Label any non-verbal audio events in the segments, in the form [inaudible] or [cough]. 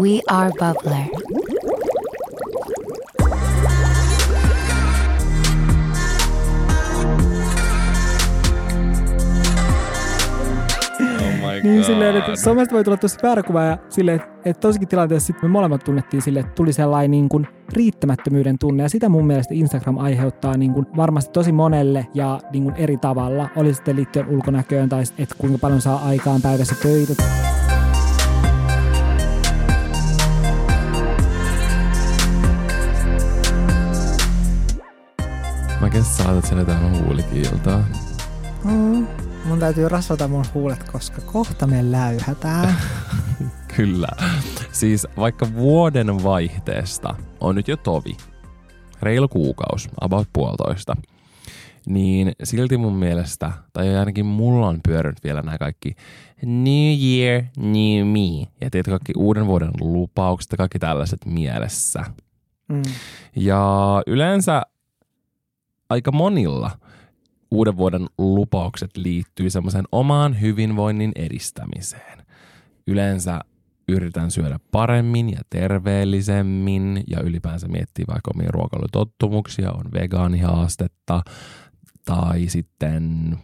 We are Bubbler. Oh my Niin silleen, että somesta voi tulla tosi väärä kuva ja silleen, että, tossakin tilanteessa sitten me molemmat tunnettiin sille, että tuli sellainen niin kuin riittämättömyyden tunne ja sitä mun mielestä Instagram aiheuttaa niin kuin varmasti tosi monelle ja niin kuin eri tavalla. Oli sitten liittyen ulkonäköön tai että kuinka paljon saa aikaan päivässä töitä. Mä kes saatat sen jotain huulikiiltoa. Mm. Mun täytyy rasvata mun huulet, koska kohta me läyhätään. [laughs] Kyllä. Siis vaikka vuoden vaihteesta on nyt jo tovi, reilu kuukaus, about puolitoista, niin silti mun mielestä, tai ainakin mulla on pyörinyt vielä nämä kaikki New Year, New Me, ja teet kaikki uuden vuoden lupaukset ja kaikki tällaiset mielessä. Mm. Ja yleensä aika monilla uuden vuoden lupaukset liittyy semmoisen omaan hyvinvoinnin edistämiseen. Yleensä yritän syödä paremmin ja terveellisemmin ja ylipäänsä miettiä vaikka omia ruokailutottumuksia, on vegaanihaastetta tai sitten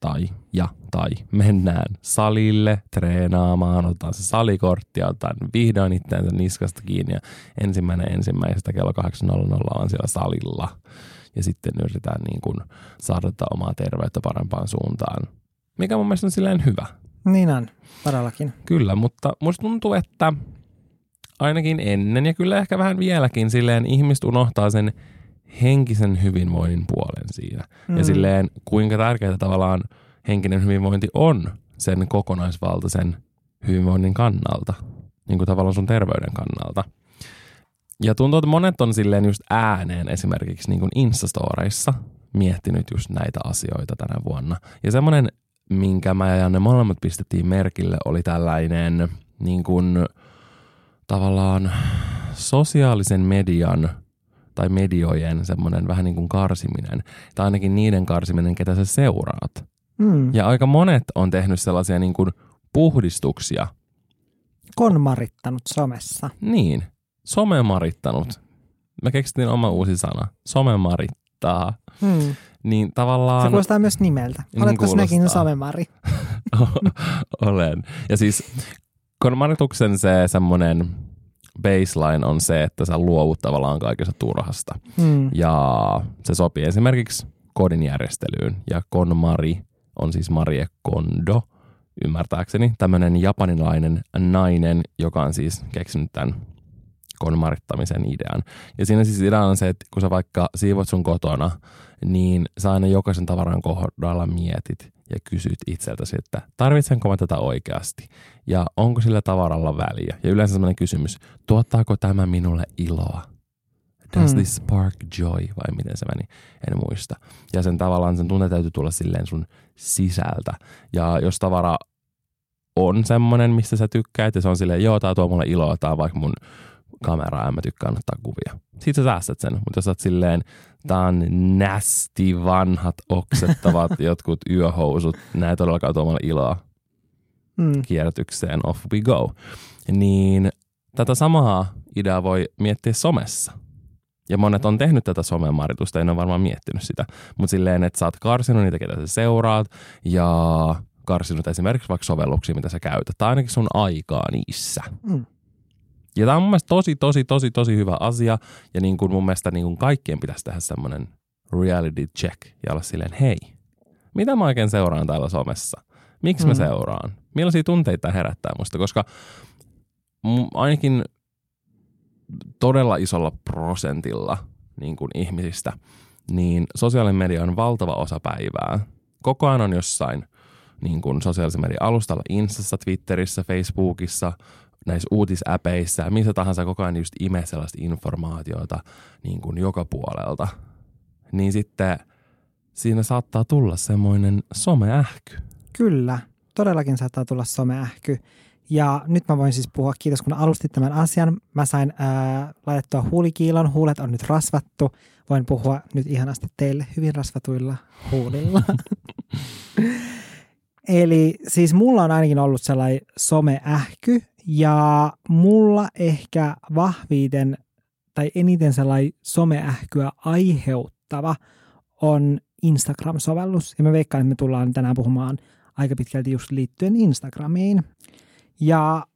tai ja tai mennään salille treenaamaan, otetaan se salikortti otetaan vihdoin itseänsä niskasta kiinni ja ensimmäinen ensimmäisestä kello 8.00 on siellä salilla ja sitten yritetään niin kuin saada omaa terveyttä parempaan suuntaan. Mikä mun mielestä on silleen hyvä. Niin on, todellakin. Kyllä, mutta musta tuntuu, että ainakin ennen ja kyllä ehkä vähän vieläkin silleen ihmiset unohtaa sen henkisen hyvinvoinnin puolen siinä. Mm. Ja silleen kuinka tärkeää tavallaan henkinen hyvinvointi on sen kokonaisvaltaisen hyvinvoinnin kannalta. Niin kuin tavallaan sun terveyden kannalta. Ja tuntuu, että monet on silleen just ääneen esimerkiksi niin kuin Instastoreissa miettinyt just näitä asioita tänä vuonna. Ja semmoinen, minkä mä ja ne molemmat pistettiin merkille, oli tällainen niin kuin tavallaan sosiaalisen median tai mediojen semmoinen vähän niin kuin karsiminen. Tai ainakin niiden karsiminen, ketä sä seuraat. Mm. Ja aika monet on tehnyt sellaisia niin kuin puhdistuksia. Konmarittanut somessa. Niin, somemarittanut. Mä keksitin oma uusi sana. Somemarittaa. Mm. Niin Se tavallaan... kuulostaa myös nimeltä. Niin Oletko sinäkin kuulostaa. somemari? [laughs] Olen. Ja siis konmarituksen se semmoinen baseline on se, että sä luovut tavallaan kaikesta turhasta. Mm. Ja se sopii esimerkiksi kodin järjestelyyn. Ja KonMari on siis Marie Kondo, ymmärtääkseni. Tämmöinen japanilainen nainen, joka on siis keksinyt tämän konmarittamisen idean. Ja siinä siis idea on se, että kun sä vaikka siivot sun kotona, niin sä aina jokaisen tavaran kohdalla mietit ja kysyt itseltäsi, että tarvitsenko mä tätä oikeasti? Ja onko sillä tavaralla väliä? Ja yleensä sellainen kysymys, tuottaako tämä minulle iloa? Does Mm. this spark joy? Vai miten se meni? En muista. Ja sen tavallaan sen tunne täytyy tulla silleen sun sisältä. Ja jos tavara on semmoinen, mistä sä tykkäät, ja se on silleen, joo, tää tuo mulle iloa, tää vaikka mun kamera, ja mä tykkään ottaa kuvia. Siitä sä säästät sen, mutta jos sä oot silleen, tää on nästi vanhat oksettavat [laughs] jotkut yöhousut, nää ei todellakaan tuo mulle iloa Mm. kierrätykseen, off we go. Niin tätä samaa ideaa voi miettiä somessa. Ja monet on tehnyt tätä somemaritusta, en ole varmaan miettinyt sitä. Mutta silleen, että sä oot karsinut niitä, ketä sä seuraat, ja karsinut esimerkiksi vaikka sovelluksia, mitä sä käytät, tai ainakin sun aikaa niissä. Mm. Ja tämä on mun mielestä tosi, tosi, tosi, tosi hyvä asia, ja niin kuin mun mielestä niin kuin kaikkien pitäisi tehdä semmoinen reality check, ja olla silleen, hei, mitä mä oikein seuraan täällä somessa? Miksi mä Mm. seuraan? Millaisia tunteita tää herättää musta? Koska ainakin todella isolla prosentilla niin kuin ihmisistä, niin sosiaalinen media on valtava osa päivää. Koko ajan on jossain niin kuin sosiaalisen median alustalla, Instassa, Twitterissä, Facebookissa, näissä uutisäpeissä, missä tahansa koko ajan just imee sellaista informaatiota niin kuin joka puolelta. Niin sitten siinä saattaa tulla semmoinen someähky. Kyllä, todellakin saattaa tulla someähky. Ja nyt mä voin siis puhua, kiitos kun alustit tämän asian. Mä sain ää, laitettua huulikiilon, huulet on nyt rasvattu. Voin puhua nyt ihanasti teille hyvin rasvatuilla huulilla. [laughs] Eli siis mulla on ainakin ollut sellainen someähky Ja mulla ehkä vahviten tai eniten sellainen someähkyä aiheuttava on Instagram-sovellus. Ja me veikkaan, että me tullaan tänään puhumaan aika pitkälti just liittyen Instagramiin. Ja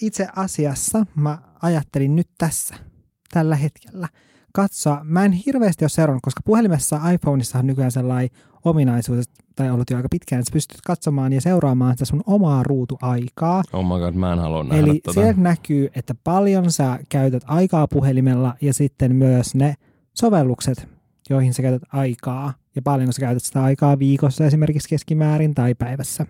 itse asiassa mä ajattelin nyt tässä, tällä hetkellä, katsoa. Mä en hirveästi ole seurannut, koska puhelimessa iPhoneissa on nykyään sellainen ominaisuus, tai ollut jo aika pitkään, että sä pystyt katsomaan ja seuraamaan sitä sun omaa ruutuaikaa. Oh my god, mä en halua nähdä Eli tota. sieltä näkyy, että paljon sä käytät aikaa puhelimella ja sitten myös ne sovellukset, joihin sä käytät aikaa ja paljonko sä käytät sitä aikaa viikossa esimerkiksi keskimäärin tai päivässä.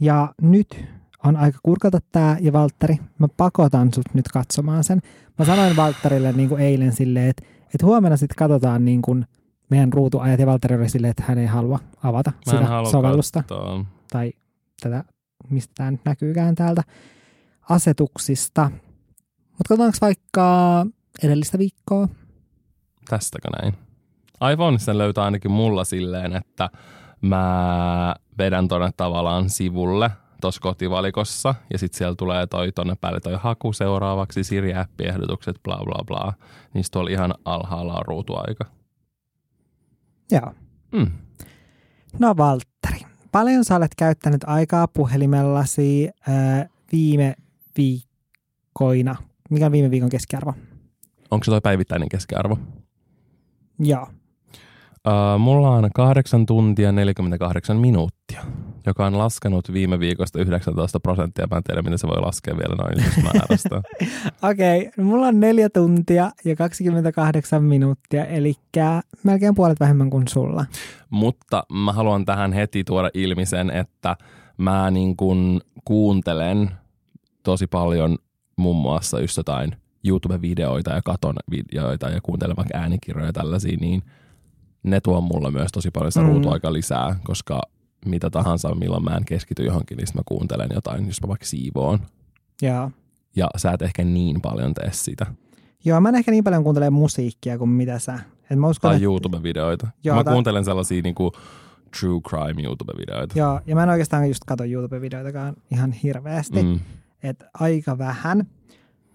Ja nyt on aika kurkata tää ja Valtteri, mä pakotan sut nyt katsomaan sen. Mä sanoin Valtterille niin kuin eilen silleen, että, että huomenna sitten katsotaan niin kuin meidän ruutuajat ja Valtteri oli silleen, että hän ei halua avata Mä sitä halua sovellusta katsoa. tai tätä, mistä tämä nyt näkyykään täältä asetuksista. Mutta katsotaanko vaikka edellistä viikkoa? Tästäkö näin? iPhoneissa löytää ainakin mulla silleen, että mä vedän tonne tavallaan sivulle tuossa kotivalikossa ja sitten siellä tulee toi tonne päälle toi haku seuraavaksi, Siri-appiehdotukset, bla bla bla. Niistä tuolla ihan alhaalla on ruutuaika. Joo. Mm. No Valtteri, paljon sä olet käyttänyt aikaa puhelimellasi ää, viime viikkoina? Mikä on viime viikon keskiarvo? Onko se toi päivittäinen keskiarvo? Joo. Uh, mulla on 8 tuntia 48 minuuttia, joka on laskenut viime viikosta 19 prosenttia. Mä en tiedä, miten se voi laskea vielä noin määrästä. [laughs] Okei, okay, no mulla on neljä tuntia ja 28 minuuttia, eli melkein puolet vähemmän kuin sulla. Mutta mä haluan tähän heti tuoda ilmi sen, että mä niin kun kuuntelen tosi paljon muun muassa just jotain YouTube-videoita ja katon videoita ja kuuntelen vaikka äänikirjoja ja tällaisia, niin ne tuo mulle myös tosi paljon sitä Mm. ruutuaikaa lisää, koska mitä tahansa, milloin mä en keskity johonkin, niin mä kuuntelen jotain, jos mä vaikka siivoon. Joo. Ja sä et ehkä niin paljon tee sitä. Joo, mä en ehkä niin paljon kuuntele musiikkia kuin mitä sä. Et mä uskon, Tai että- YouTube-videoita. Joo, mä tai- kuuntelen sellaisia niinku true crime YouTube-videoita. Joo, ja mä en oikeastaan just katso YouTube-videoitakaan ihan hirveästi, mm. Että aika vähän.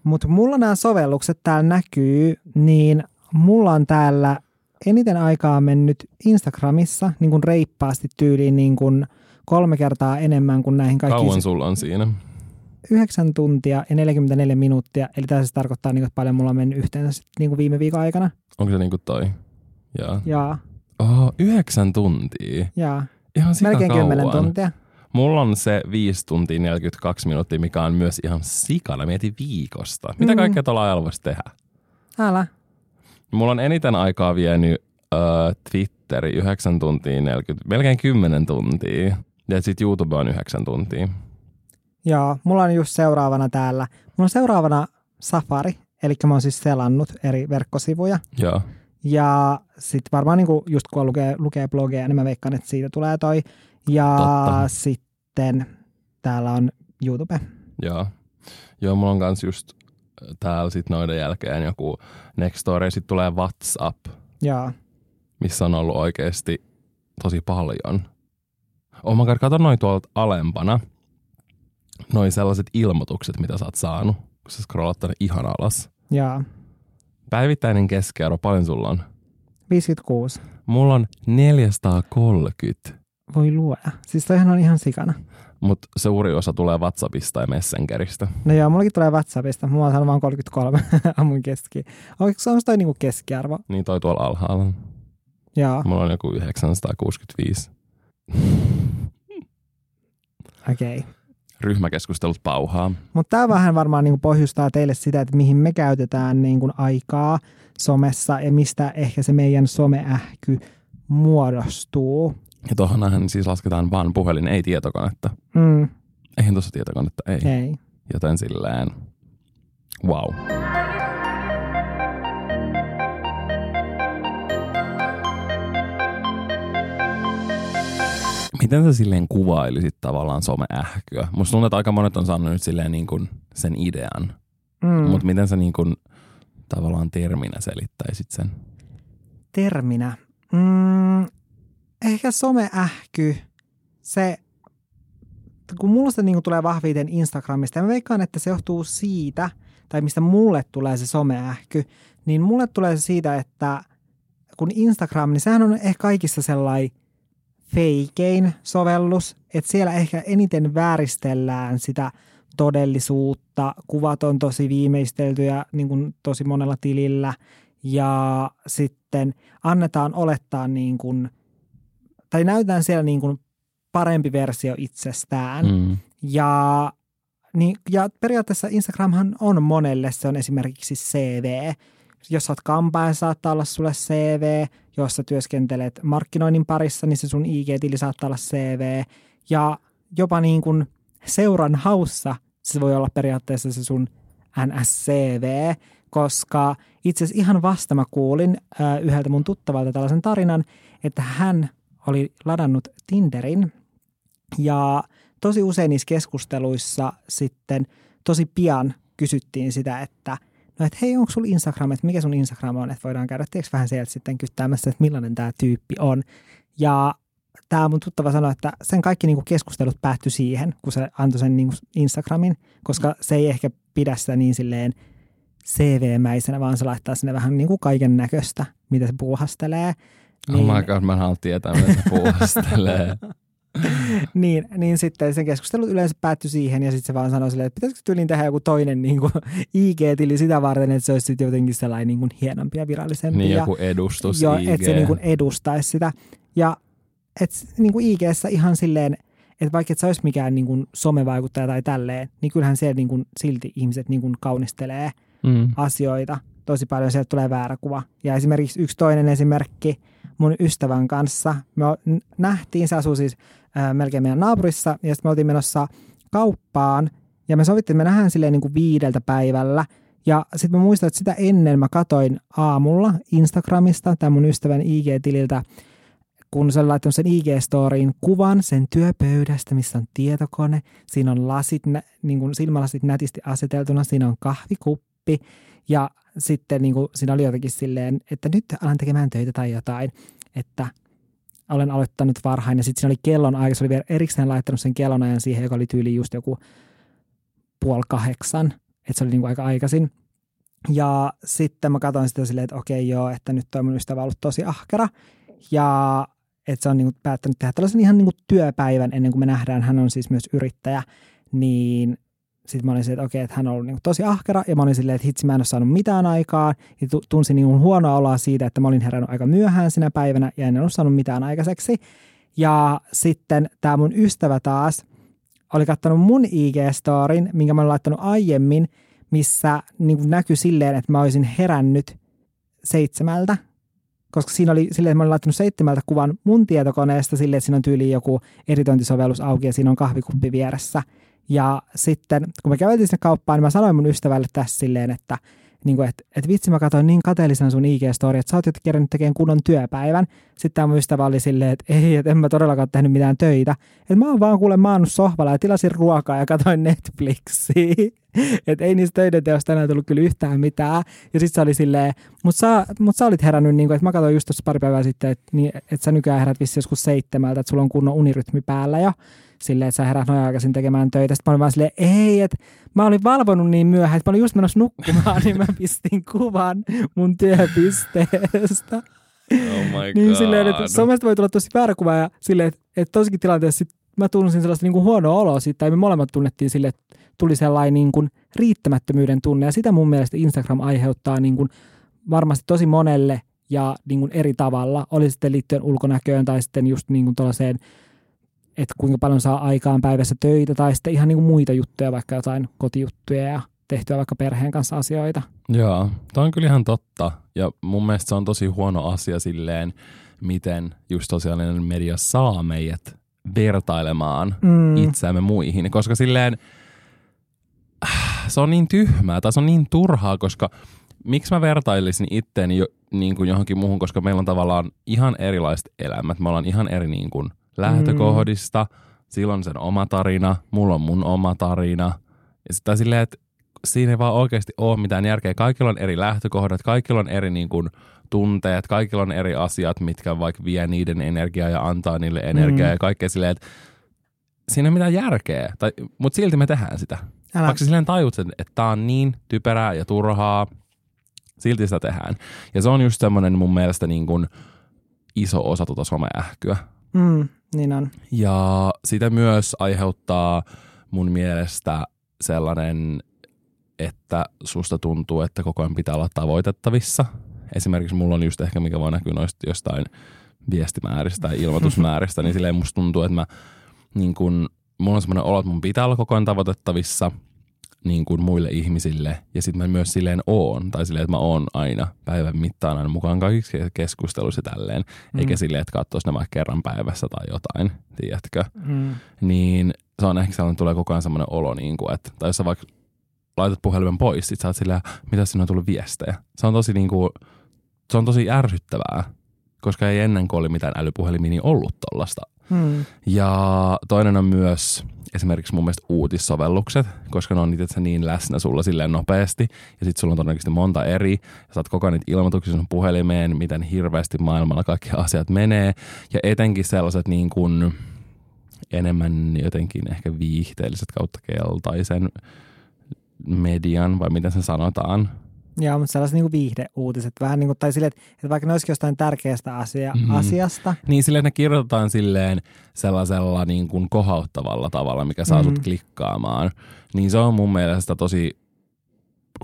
Mutta mulla nämä sovellukset täällä näkyy, niin mulla on täällä eniten aikaa mennyt Instagramissa niin kuin reippaasti tyyliin niin kuin kolme kertaa enemmän kuin näihin kaikkiin. Kauan sulla on siinä? 9 tuntia ja 44 minuuttia, eli tämä siis tarkoittaa, niin kuin, että paljon mulla on mennyt yhteensä sit, niin kuin viime viikon aikana. Onko se niinku toi? Joo. Ja, Oh, yhdeksän tuntia. ja Ihan melkein kauan. 10 tuntia. Mulla on se 5 tuntia 42 minuuttia, mikä on myös ihan sikana. Mietin viikosta. Mitä Mm. kaikkea tuolla ajalla voisi tehdä? Älä. Mulla on eniten aikaa vienyt uh, Twitteri 9 tuntia 40, melkein 10 tuntia. Ja sitten YouTube on 9 tuntia. Joo, mulla on just seuraavana täällä. Mulla on seuraavana Safari, eli mä oon siis selannut eri verkkosivuja. Joo. Ja sitten varmaan niinku just kun lukee, lukee blogeja, niin mä veikkaan, että siitä tulee toi. Ja Totta. sitten täällä on YouTube. Joo. Joo, mulla on kans just äh, täällä sit noiden jälkeen joku Nextdoor. Sitten tulee WhatsApp, Ja missä on ollut oikeasti tosi paljon. Oh my god, kato noin tuolta alempana. Noin sellaiset ilmoitukset, mitä sä oot saanut, kun sä scrollat tonne ihan alas. ja Päivittäinen keskiarvo, paljon sulla on? 56. Mulla on 430, Voi luoja. Siis toihan on ihan sikana. Mutta suuri osa tulee WhatsAppista ja Messengeristä. No joo, mullakin tulee WhatsAppista. Mulla on vaan 33 [laughs] mun keski. Onko se toi niinku keskiarvo? Niin toi tuolla alhaalla. Joo, Mulla on joku 965. okei. Okay. Ryhmäkeskustelut pauhaa. Mutta tämä vähän varmaan niinku pohjustaa teille sitä, että mihin me käytetään niinku aikaa somessa ja mistä ehkä se meidän someähky muodostuu. Ja tuohonhan siis lasketaan vaan puhelin, ei tietokonetta. Mm, Eihän tuossa tietokonetta, ei. ei. Joten silleen, wow. Miten sä silleen kuvailisit tavallaan someähkyä? Musta tuntuu, että aika monet on saanut nyt silleen niin kuin sen idean. Mm. Mm. Mutta miten sä niin kuin tavallaan terminä selittäisit sen? Terminä. Mm, ehkä someähky, se kun mulla se niin tulee vahviten Instagramista, ja mä veikkaan, että se johtuu siitä, tai mistä mulle tulee se someähky, niin mulle tulee se siitä, että kun Instagram, niin sehän on ehkä kaikissa sellainen feikein sovellus, että siellä ehkä eniten vääristellään sitä todellisuutta, kuvat on tosi viimeisteltyjä niin kuin tosi monella tilillä ja sitten annetaan olettaa niin kuin, tai näytetään siellä niin kuin parempi versio itsestään. Mm. Ja, niin, ja periaatteessa Instagramhan on monelle, se on esimerkiksi CV. Jos sä oot kampaaja, saattaa olla sulle CV. Jos sä työskentelet markkinoinnin parissa, niin se sun IG-tili saattaa olla CV. Ja jopa niin kuin seuran haussa se voi olla periaatteessa se sun NSCV, koska itse asiassa ihan vasta mä kuulin äh, yhdeltä mun tuttavalta tällaisen tarinan, että hän oli ladannut Tinderin ja tosi usein niissä keskusteluissa sitten tosi pian kysyttiin sitä, että no että hei, onko sulla Instagram, että mikä sun Instagram on, että voidaan käydä tiedätkö, vähän sieltä sitten kyttäämässä, että millainen tämä tyyppi on. Ja tämä mun tuttava sanoi, että sen kaikki niinku keskustelut päättyi siihen, kun se antoi sen niinku Instagramin, koska se ei ehkä pidä sitä niin silleen CV-mäisenä, vaan se laittaa sinne vähän niinku kaiken näköistä, mitä se puuhastelee. Niin, oh my god, mä haluan tietää, mitä se puuhastelee. [laughs] niin, niin sitten sen keskustelu yleensä päättyi siihen ja sitten se vaan sanoi silleen, että pitäisikö tyyliin tehdä joku toinen niin kuin [laughs] IG-tili sitä varten, että se olisi sitten jotenkin sellainen niin kuin hienompi ja virallisempi. Niin joku edustus jo, Että se niin kuin edustaisi sitä. Ja että niin kuin IGssä ihan silleen, että vaikka et sä olisi mikään niin kuin somevaikuttaja tai tälleen, niin kyllähän siellä niin kuin silti ihmiset niin kuin kaunistelee mm. asioita. Tosi paljon sieltä tulee väärä kuva. Ja esimerkiksi yksi toinen esimerkki mun ystävän kanssa. Me nähtiin, se asuu siis ää, melkein meidän naapurissa, ja sitten me oltiin menossa kauppaan, ja me sovittiin, että me nähdään silleen niin kuin viideltä päivällä, ja sitten mä muistan, että sitä ennen mä katoin aamulla Instagramista tai mun ystävän IG-tililtä kun se on laittanut sen IG-storiin kuvan sen työpöydästä, missä on tietokone, siinä on lasit, niin kuin silmälasit nätisti aseteltuna, siinä on kahvikuppi ja sitten niin kuin, siinä oli jotenkin silleen, että nyt alan tekemään töitä tai jotain, että olen aloittanut varhain ja sitten siinä oli kellon aika, se oli vielä erikseen laittanut sen kellonajan siihen, joka oli tyyli just joku puoli kahdeksan, että se oli niin kuin aika aikaisin. Ja sitten mä katsoin sitä silleen, että okei joo, että nyt toi mun ystävä on ollut tosi ahkera. Ja että se on niin päättänyt tehdä tällaisen ihan niin työpäivän ennen kuin me nähdään. Hän on siis myös yrittäjä, niin sitten mä olin se, että okei, että hän on ollut niin tosi ahkera ja mä olin silleen, että hitsi mä en ole saanut mitään aikaa ja tunsin niin huonoa oloa siitä, että mä olin herännyt aika myöhään sinä päivänä ja en ollut saanut mitään aikaiseksi. Ja sitten tämä mun ystävä taas oli katsonut mun IG-storin, minkä mä olin laittanut aiemmin, missä niin näkyi silleen, että mä olisin herännyt seitsemältä koska siinä oli silleen, että mä olin laittanut seitsemältä kuvan mun tietokoneesta silleen, että siinä on tyyli joku editointisovellus auki ja siinä on kahvikuppi vieressä. Ja sitten kun me käveltiin sinne kauppaan, niin mä sanoin mun ystävälle tässä silleen, että niin kuin, että, että vitsi mä katsoin niin kateellisena sun IG-story, että sä oot jo kerännyt tekemään kunnon työpäivän. Sitten tämä mun ystävä oli silleen, että ei, että en mä todellakaan tehnyt mitään töitä. Että mä oon vaan kuule maannut sohvalla ja tilasin ruokaa ja katsoin Netflixiä. [laughs] että ei niistä töiden teosta enää tullut kyllä yhtään mitään. Ja sitten se oli silleen, mutta sä, mut sä olit herännyt, niin kuin, että mä katsoin just tuossa pari päivää sitten, että, niin, että sä nykyään herät vissi joskus seitsemältä, että sulla on kunnon unirytmi päällä jo silleen, että sä herät noin aikaisin tekemään töitä. Sitten mä olin vaan silleen, ei, että mä olin valvonut niin myöhään, että mä olin just menossa nukkumaan, [laughs] niin mä pistin kuvan mun työpisteestä. Oh my [laughs] niin silleen, että somesta voi tulla tosi väärä kuva ja silleen, että, että tossakin tilanteessa sit mä tunsin sellaista niin kuin huonoa oloa siitä, tai me molemmat tunnettiin sille, että tuli sellainen niin kuin riittämättömyyden tunne, ja sitä mun mielestä Instagram aiheuttaa niin kuin varmasti tosi monelle ja niin kuin eri tavalla, oli sitten liittyen ulkonäköön tai sitten just niin kuin että kuinka paljon saa aikaan päivässä töitä tai sitten ihan niin kuin muita juttuja, vaikka jotain kotijuttuja ja tehtyä vaikka perheen kanssa asioita. Joo, tämä on kyllä ihan totta. Ja mun mielestä se on tosi huono asia silleen, miten just sosiaalinen media saa meidät vertailemaan mm. itseämme muihin. Koska silleen se on niin tyhmää tai se on niin turhaa, koska miksi mä vertailisin itteeni jo, niin kuin johonkin muuhun, koska meillä on tavallaan ihan erilaiset elämät. Me ollaan ihan eri niin kuin lähtökohdista. Mm. Silloin sen oma tarina, mulla on mun oma tarina. Ja sitten silleen, että siinä ei vaan oikeasti ole mitään järkeä. Kaikilla on eri lähtökohdat, kaikilla on eri niin kuin, tunteet, kaikilla on eri asiat, mitkä vaikka vie niiden energiaa ja antaa niille energiaa mm. ja kaikkea silleen, että siinä ei ole mitään järkeä, tai, mutta silti me tehdään sitä. Älä. Vaikka silleen tajut, sen, että tää on niin typerää ja turhaa, silti sitä tehdään. Ja se on just semmoinen mun mielestä niin kuin iso osa tuota someähkyä. Mm, niin on. Ja sitä myös aiheuttaa mun mielestä sellainen, että susta tuntuu, että koko ajan pitää olla tavoitettavissa. Esimerkiksi mulla on just ehkä, mikä voi näkyä noista jostain viestimääristä tai ilmoitusmääristä, [laughs] niin silleen musta tuntuu, että mä niin kun, mulla on semmoinen olo, että mun pitää olla koko ajan tavoitettavissa niin kuin muille ihmisille. Ja sitten mä myös silleen oon, tai silleen, että mä oon aina päivän mittaan aina mukaan kaikissa keskusteluissa tälleen. Mm. Eikä silleen, että katsoisi nämä kerran päivässä tai jotain, tiedätkö? Mm. Niin se on ehkä sellainen, tulee koko ajan semmoinen olo, niin kuin, että, tai jos sä vaikka laitat puhelimen pois, sit sä oot silleen, mitä sinne on tullut viestejä. Se on tosi niin kuin, se on tosi ärsyttävää, koska ei ennen kuin oli mitään älypuhelimia, niin ollut tollasta. Mm. Ja toinen on myös esimerkiksi mun mielestä uutissovellukset, koska ne on itse niin läsnä sulla silleen nopeasti. Ja sitten sulla on todennäköisesti monta eri. Ja saat koko niitä ilmoituksia sun puhelimeen, miten hirveästi maailmalla kaikki asiat menee. Ja etenkin sellaiset niin kuin enemmän jotenkin ehkä viihteelliset kautta keltaisen median, vai miten se sanotaan. Joo, mutta sellaiset niinku viihdeuutiset. Vähän niin kuin, tai silleen, että, että vaikka ne olisikin jostain tärkeästä asia, Mhm. mm. asiasta. Niin silleen ne kirjoitetaan silleen sellaisella niin kuin kohauttavalla tavalla, mikä saa mm. sut Mm. klikkaamaan. Niin se on mun mielestä tosi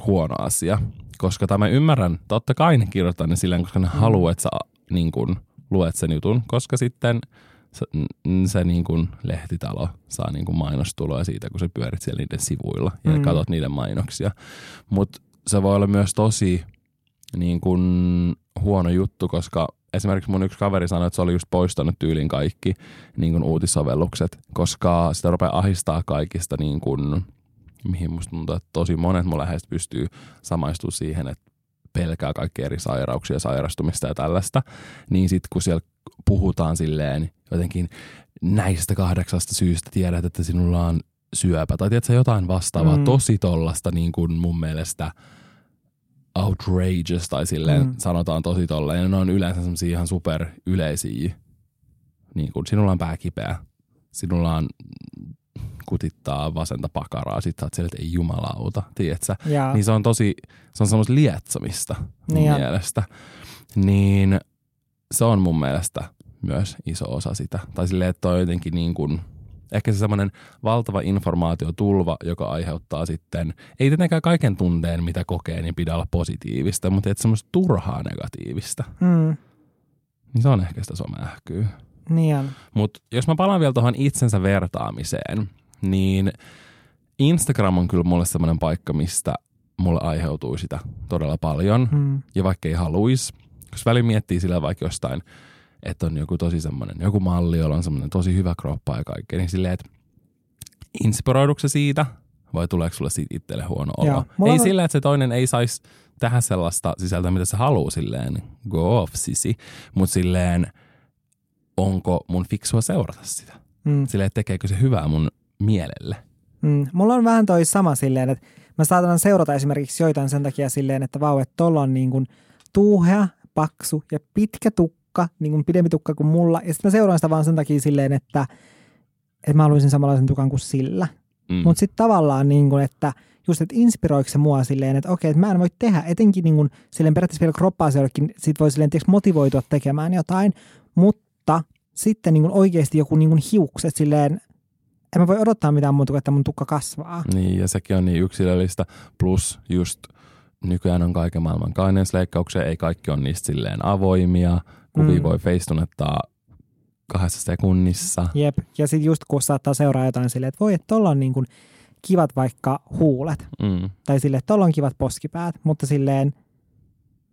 huono asia. Koska tai mä ymmärrän, totta kai ne kirjoittaa ne silleen, koska ne mm. haluaa, että sä niin kuin, luet sen jutun, koska sitten se, se niin kuin lehtitalo saa niin kuin mainostuloja siitä, kun sä pyörit siellä niiden sivuilla ja mm. Mm. katsot niiden mainoksia. Mutta se voi olla myös tosi niin kuin huono juttu, koska esimerkiksi mun yksi kaveri sanoi, että se oli just poistanut tyylin kaikki niin kuin uutissovellukset, koska sitä rupeaa ahistaa kaikista niin kuin, mihin musta tuntuu, että tosi monet mun läheiset pystyy samaistumaan siihen, että pelkää kaikkia eri sairauksia, sairastumista ja tällaista, niin sitten kun siellä puhutaan silleen jotenkin näistä kahdeksasta syystä tiedät, että sinulla on syöpä, tai tiedätkö jotain vastaavaa. Mm. tosi tollasta niin kuin mun mielestä outrageous, tai silleen mm. Sanotaan tosi tolleen, ja ne on yleensä semmosia ihan super yleisiä, niin kuin sinulla on pää kipeä, sinulla on kutittaa vasenta pakaraa, sit sä oot siellä, että ei jumalauta, tiedätkö? Ja, Niin se on tosi, se on semmoista lietsomista mun Niin mielestä. Niin se on mun mielestä myös iso osa sitä. Tai silleen, että on jotenkin niin kuin, ehkä se semmoinen valtava informaatiotulva, joka aiheuttaa sitten, ei tietenkään kaiken tunteen, mitä kokee, niin pidä olla positiivista, mutta että semmoista turhaa negatiivista. mm, Niin se on ehkä sitä someähkyä. niin. Mutta jos mä palaan vielä tuohon itsensä vertaamiseen, niin Instagram on kyllä mulle semmoinen paikka, mistä mulle aiheutuu sitä todella paljon. Mm, Ja vaikka ei haluisi, jos väli miettii sillä vaikka jostain, että on joku tosi semmoinen, joku malli, jolla on semmoinen tosi hyvä kroppa ja kaikkea, niin silleen, että inspiroiduko se siitä vai tuleeko sulle siitä itselle huono olo? Joo. Ei on- sillä, että se toinen ei saisi tehdä sellaista sisältöä, mitä se haluaa silleen, go off sisi, mutta silleen, onko mun fiksua seurata sitä? mm, Silleen, että tekeekö se hyvää mun mielelle? mm. Mulla on vähän toi sama silleen, että mä saatan seurata esimerkiksi joitain sen takia silleen, että vau, että tolla on niin kuin tuuhea, paksu ja pitkä tukka, niin kuin pidempi tukka kuin mulla. Ja sitten mä seuraan sitä vaan sen takia silleen, että, että mä haluaisin samanlaisen tukan kuin sillä. Mm. Mutta sitten tavallaan, niin kun, että just, että inspiroiko se mua silleen, että okei, että mä en voi tehdä, etenkin niin kun, silleen periaatteessa vielä kroppaa jollekin, sit voi silleen tiiäks, motivoitua tekemään jotain, mutta sitten niin kun oikeasti joku niin kun hiukset silleen, en mä voi odottaa mitään muuta kuin, että mun tukka kasvaa. Niin, ja sekin on niin yksilöllistä. Plus just nykyään on kaiken maailman kaineensleikkauksia, ei kaikki on niistä silleen avoimia. Kuvia Mm. voi facetunettaa kahdessa sekunnissa. Jep, ja sitten just kun saattaa seuraa jotain silleen, että voi, että tolla on niin kun kivat vaikka huulet, Mm. tai silleen, että tolla on kivat poskipäät, mutta silleen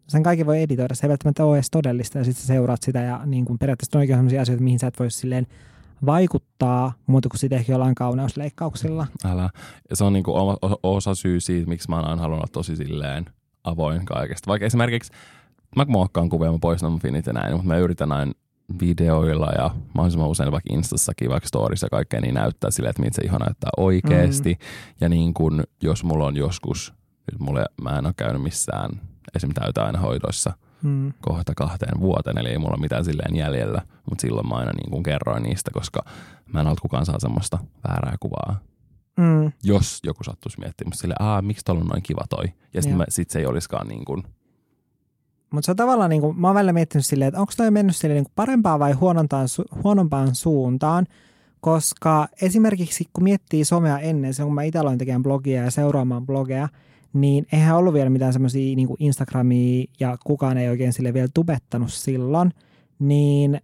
sen kaiken voi editoida. Se ei välttämättä ole edes todellista ja sitten sä seuraat sitä ja niin kuin periaatteessa on oikein sellaisia asioita, mihin sä et voi silleen vaikuttaa muuta kuin sitten ehkä jollain kauneusleikkauksilla. Älä. Se on oma, o- osa syy siitä, miksi mä oon aina halunnut tosi silleen avoin kaikesta. Vaikka esimerkiksi mä muokkaan kuvia, mä poistan mun finit ja näin, mutta mä yritän aina videoilla ja mahdollisimman usein vaikka Instassakin, vaikka Storissa ja kaikkea, niin näyttää silleen, että miltä se iho näyttää oikeasti. Mm. Ja niin kun, jos mulla on joskus, nyt mulle, mä en ole käynyt missään esim. täytäainehoidoissa, Mm. kohta kahteen vuoteen, eli ei mulla mitään silleen jäljellä, mutta silloin mä aina niin kuin kerroin niistä, koska mä en halua kukaan saa semmoista väärää kuvaa. Mm. Jos joku sattuisi miettimään sille, aa, miksi tuolla on noin kiva toi? Ja sitten sit se ei olisikaan niin kuin, Mutta se on tavallaan, niin kuin, mä oon välillä miettinyt silleen, että onko toi mennyt silleen niin parempaan vai huonompaan, su- huonompaan suuntaan, koska esimerkiksi kun miettii somea ennen, se kun mä itse aloin tekemään blogia ja seuraamaan blogeja, niin eihän ollut vielä mitään semmoisia niin Instagramia ja kukaan ei oikein sille vielä tubettanut silloin, niin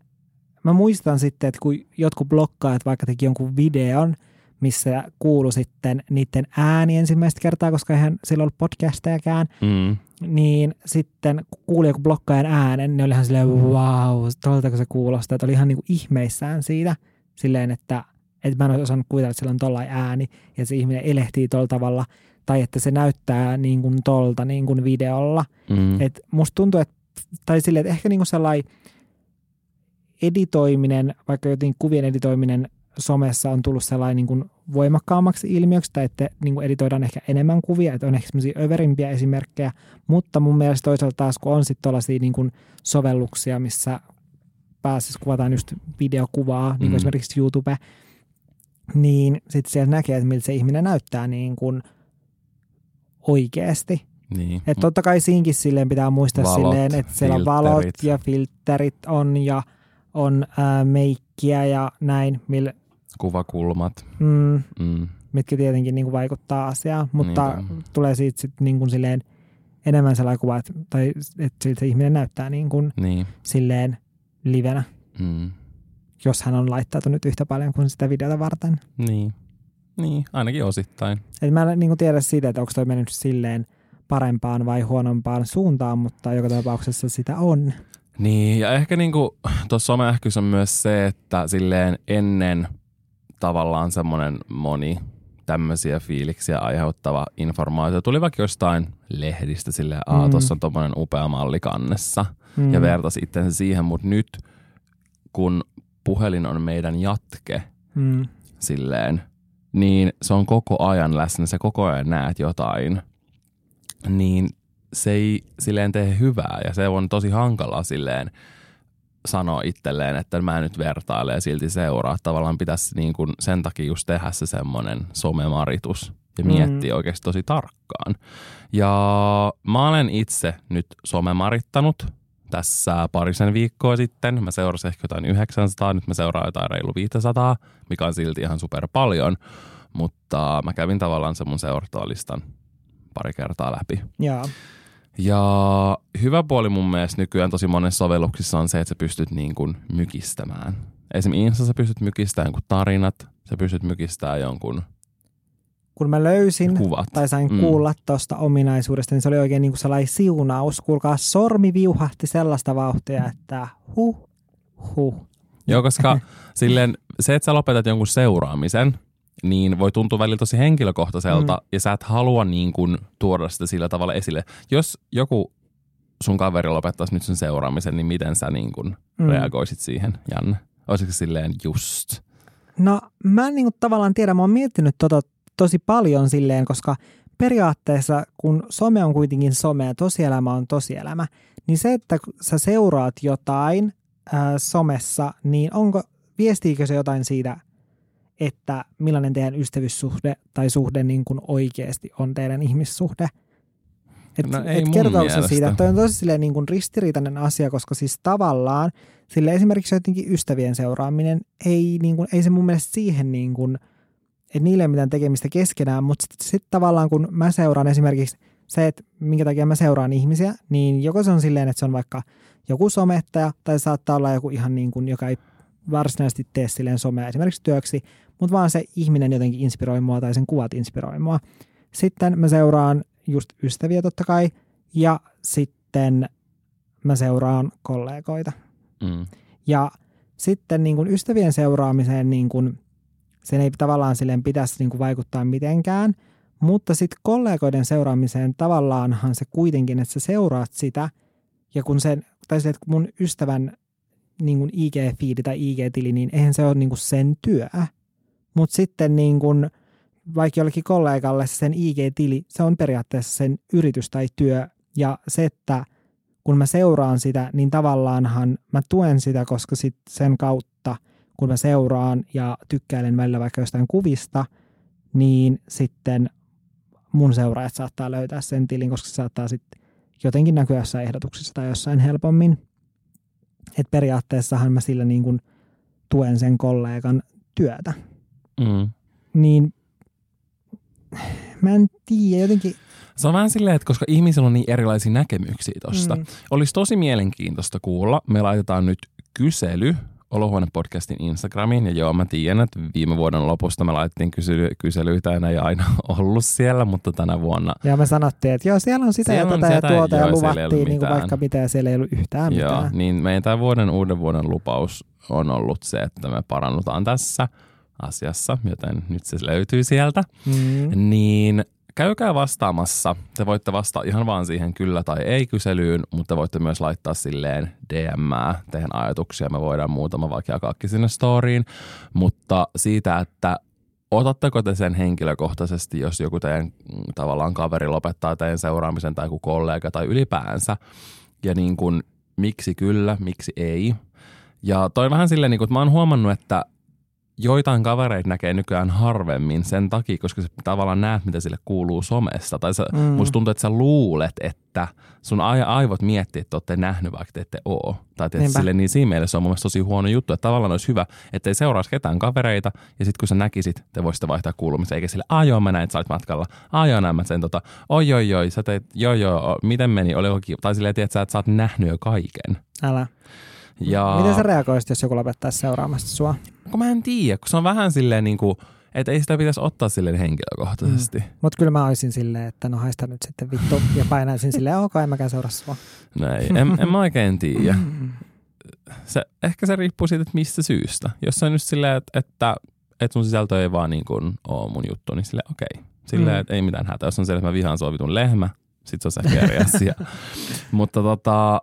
mä muistan sitten, että kun jotkut blokkaajat vaikka teki jonkun videon, missä kuulu sitten niiden ääni ensimmäistä kertaa, koska eihän silloin ollut podcastejakään, mm, niin sitten kun kuuli joku blokkaajan äänen, niin oli ihan silleen, wow, tuolta se kuulostaa, että oli ihan niinku ihmeissään siitä, silleen, että, että mä en olisi osannut kuvitella, että sillä on tollain ääni, ja se ihminen elehtii tuolla tavalla, tai että se näyttää niin kuin tolta niin kuin videolla. mm, Et musta tuntuu, että, tai silleen, että ehkä niin kuin sellainen editoiminen, vaikka jotenkin kuvien editoiminen somessa on tullut sellainen niin kuin voimakkaammaksi ilmiöksi, tai että niin kuin editoidaan ehkä enemmän kuvia, että on ehkä semmoisia överimpiä esimerkkejä, mutta mun mielestä toisaalta taas, kun on sitten tuollaisia niin kuin sovelluksia, missä pääsisi kuvataan just videokuvaa, niin kuin Mm. esimerkiksi YouTube, niin sitten siellä näkee, että miltä se ihminen näyttää niin kuin oikeasti. niin. Että totta kai siinkin silleen pitää muistaa Valot, silleen, että siellä on valot filterit. ja filterit on ja on ää, meikkiä ja näin, millä, Kuvakulmat. mm, Mm, mitkä tietenkin niin kuin vaikuttaa asiaan, mutta Niinpä. tulee siitä sit niin kuin silleen enemmän sellainen kuva, että, tai että siltä ihminen näyttää niin kuin niin. silleen livenä, Mm, jos hän on laittautunut yhtä paljon kuin sitä videota varten. niin. Niin, ainakin osittain. Et mä en niin kuin tiedä siitä, että onko toi mennyt silleen parempaan vai huonompaan suuntaan, mutta joka tapauksessa sitä on. Niin, ja ehkä niinku tuossa someähkyssä on myös se, että silleen ennen tavallaan semmoinen moni tämmöisiä fiiliksiä aiheuttava informaatio tuli vaikka jostain lehdistä silleen, aa, Mm. tuossa on tommonen upea malli kannessa Mm. ja vertasi itsensä siihen, mutta nyt kun puhelin on meidän jatke Mm. silleen, niin se on koko ajan läsnä, sä koko ajan näet jotain, niin se ei silleen tee hyvää ja se on tosi hankalaa silleen sanoa itselleen, että mä en nyt vertaile ja silti seuraa. Tavallaan pitäisi niin kuin sen takia just tehdä se semmoinen somemaritus ja Mm. miettiä oikeasti tosi tarkkaan. Ja mä olen itse nyt somemarittanut tässä parisen viikkoa sitten. Mä seurasin ehkä jotain 900, nyt mä seuraan jotain reilu 500, mikä on silti ihan super paljon. Mutta mä kävin tavallaan sen mun seurattavalistan pari kertaa läpi. Jaa. Ja hyvä puoli mun mielestä nykyään tosi monessa sovelluksissa on se, että sä pystyt niin kuin mykistämään. Esimerkiksi Instassa sä pystyt mykistämään jonkun tarinat, sä pystyt mykistämään jonkun Kun mä löysin kuvat. tai sain Mm. kuulla tuosta ominaisuudesta, niin se oli oikein niin kuin sellainen siunaus. Kuulkaa, sormi viuhahti sellaista vauhtia, että huh, huh. Joo, koska [laughs] silleen se, että sä lopetat jonkun seuraamisen, niin voi tuntua välillä tosi henkilökohtaiselta mm. ja sä et halua niin kuin tuoda sitä sillä tavalla esille. Jos joku sun kaveri lopettaisi nyt sen seuraamisen, niin miten sä niin kuin Mm. reagoisit siihen, Janne? Olisiko silleen just? No mä en niin kuin tavallaan tiedä, mä oon miettinyt tota tosi paljon silleen, koska periaatteessa kun some on kuitenkin some ja tosielämä on tosielämä, niin se, että sä seuraat jotain ää, somessa, niin onko, viestiikö se jotain siitä, että millainen teidän ystävyyssuhde tai suhde niin kuin oikeasti on teidän ihmissuhde? Et, No ei et kertooko se siitä, toi on tosi silleen niin kuin ristiriitainen asia, koska siis tavallaan sille esimerkiksi jotenkin ystävien seuraaminen ei, niin kuin, ei se mun mielestä siihen niin kuin, että niillä ei ole mitään tekemistä keskenään, mutta sitten sit tavallaan kun mä seuraan esimerkiksi se, että minkä takia mä seuraan ihmisiä, niin joko se on silleen, että se on vaikka joku somettaja, tai saattaa olla joku ihan niin kuin, joka ei varsinaisesti tee silleen somea esimerkiksi työksi, mutta vaan se ihminen jotenkin inspiroi mua tai sen kuvat inspiroi mua. Sitten mä seuraan just ystäviä totta kai, ja sitten mä seuraan kollegoita. Mm. Ja sitten niin kuin ystävien seuraamiseen niin kuin, sen ei tavallaan silleen pitäisi niin kuin vaikuttaa mitenkään, mutta sitten kollegoiden seuraamiseen tavallaanhan se kuitenkin, että sä seuraat sitä, ja kun sen, tai se, että kun mun ystävän niin kuin IG-fiidi tai IG-tili, niin eihän se ole niin kuin sen työ. Mutta sitten niin kuin, vaikka jollekin kollegalle sen IG-tili, se on periaatteessa sen yritys tai työ, ja se, että kun mä seuraan sitä, niin tavallaanhan mä tuen sitä, koska sit sen kautta, kun mä seuraan ja tykkäilen välillä vaikka jostain kuvista, niin sitten mun seuraajat saattaa löytää sen tilin, koska se saattaa sitten jotenkin näkyä jossain ehdotuksessa tai jossain helpommin. Et periaatteessahan mä sillä niin kuin tuen sen kollegan työtä. Mm. Niin mä en tiedä, jotenkin... Se on vähän silleen, että koska ihmisillä on niin erilaisia näkemyksiä tosta, Mm. olisi tosi mielenkiintoista kuulla. Me laitetaan nyt kysely Olohuone-podcastin Instagramiin. Ja joo, mä tiedän, että viime vuoden lopusta me laitettiin kysely, kyselyitä ja ne ei aina [laughs] ollut siellä, mutta tänä vuonna Ja me sanottiin, että joo, siellä on sitä Siellä ja tätä ja tuota ja joo, ollut luvattiin niin kuin vaikka mitä ja siellä ei ollut yhtään Joo, mitään. niin meidän tämän vuoden uuden vuoden lupaus on ollut se, että me parannutaan tässä asiassa, joten nyt se löytyy sieltä. Mm. Niin käykää vastaamassa. Te voitte vastata ihan vaan siihen kyllä tai ei kyselyyn, mutta te voitte myös laittaa silleen DM teidän ajatuksia. Me voidaan muutama vaikka jakaakin sinne storyin, mutta siitä, että otatteko te sen henkilökohtaisesti, jos joku teidän mm, tavallaan kaveri lopettaa teidän seuraamisen tai joku kollega tai ylipäänsä. Ja niin kuin, miksi kyllä, miksi ei. Ja toi vähän silleen, niin kuin, että mä oon huomannut, että joitain kavereita näkee nykyään harvemmin sen takia, koska sä tavallaan näet, mitä sille kuuluu somesta. Tai sä, Mm. musta tuntuu, että sä luulet, että sun ai- aivot miettii, että olette nähnyt, vaikka te ette oo. Tai Niinpä. sille, niin siinä mielessä se on mun mielestä tosi huono juttu, että tavallaan olisi hyvä, että ei seuraisi ketään kavereita, ja sitten kun sä näkisit, te voisitte vaihtaa kuulumisia, eikä sille, joo, mä näin, että sä olit matkalla, joo, näin mä sen, tota, oi oi oi, sä teit, joo joo, miten meni, oliko kiva, tai silleen, tiedät sä, että sä oot nähnyt jo kaiken. Älä. Ja... Miten sä reagoisit, jos joku lopettaisi seuraamasta sua? Kun mä en tiedä, kun se on vähän silleen niin kuin, että ei sitä pitäisi ottaa silleen henkilökohtaisesti. Mm. Mutta kyllä mä olisin silleen, että no haista nyt sitten vittu. Ja painaisin silleen, ok, en mäkään seuraa sua. Näin. En, en mä oikein tiedä. Se, ehkä se riippuu siitä, että mistä syystä. Jos se on just silleen, että, että, että sun sisältö ei vaan niin kuin ole mun juttu, niin silleen okei. Okay. Silleen, Mm. että ei mitään hätää. Jos on se, että mä vihaan sovitun lehmä, sit se on se ehkä eri asia. [laughs] Mutta tota,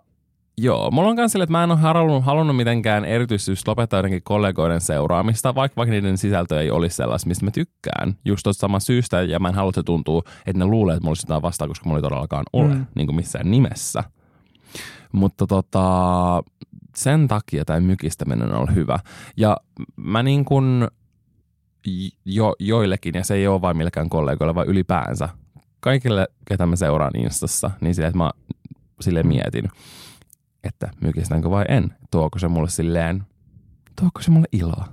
Joo, mulla on myös sille, että mä en ole halunnut, halunnut mitenkään erityisesti just lopettaa jotenkin kollegoiden seuraamista, vaikka, vaikka niiden sisältö ei olisi sellaista, mistä mä tykkään. Just tuosta samasta syystä, ja mä en halua, että se tuntuu, että ne luulee, että mulla olisi jotain vastaan, koska mulla ei todellakaan ole, Mm. mm. niin kuin missään nimessä. Mutta tota, sen takia tämä mykistäminen on hyvä. Ja mä niin kuin jo, joillekin, ja se ei ole vain millekään kollegoille, vaan ylipäänsä, kaikille, ketä mä seuraan Instassa, niin silleen, että mä sille mietin, että mykistänkö vai en. Tuoko se mulle silleen, tuoko se mulle iloa?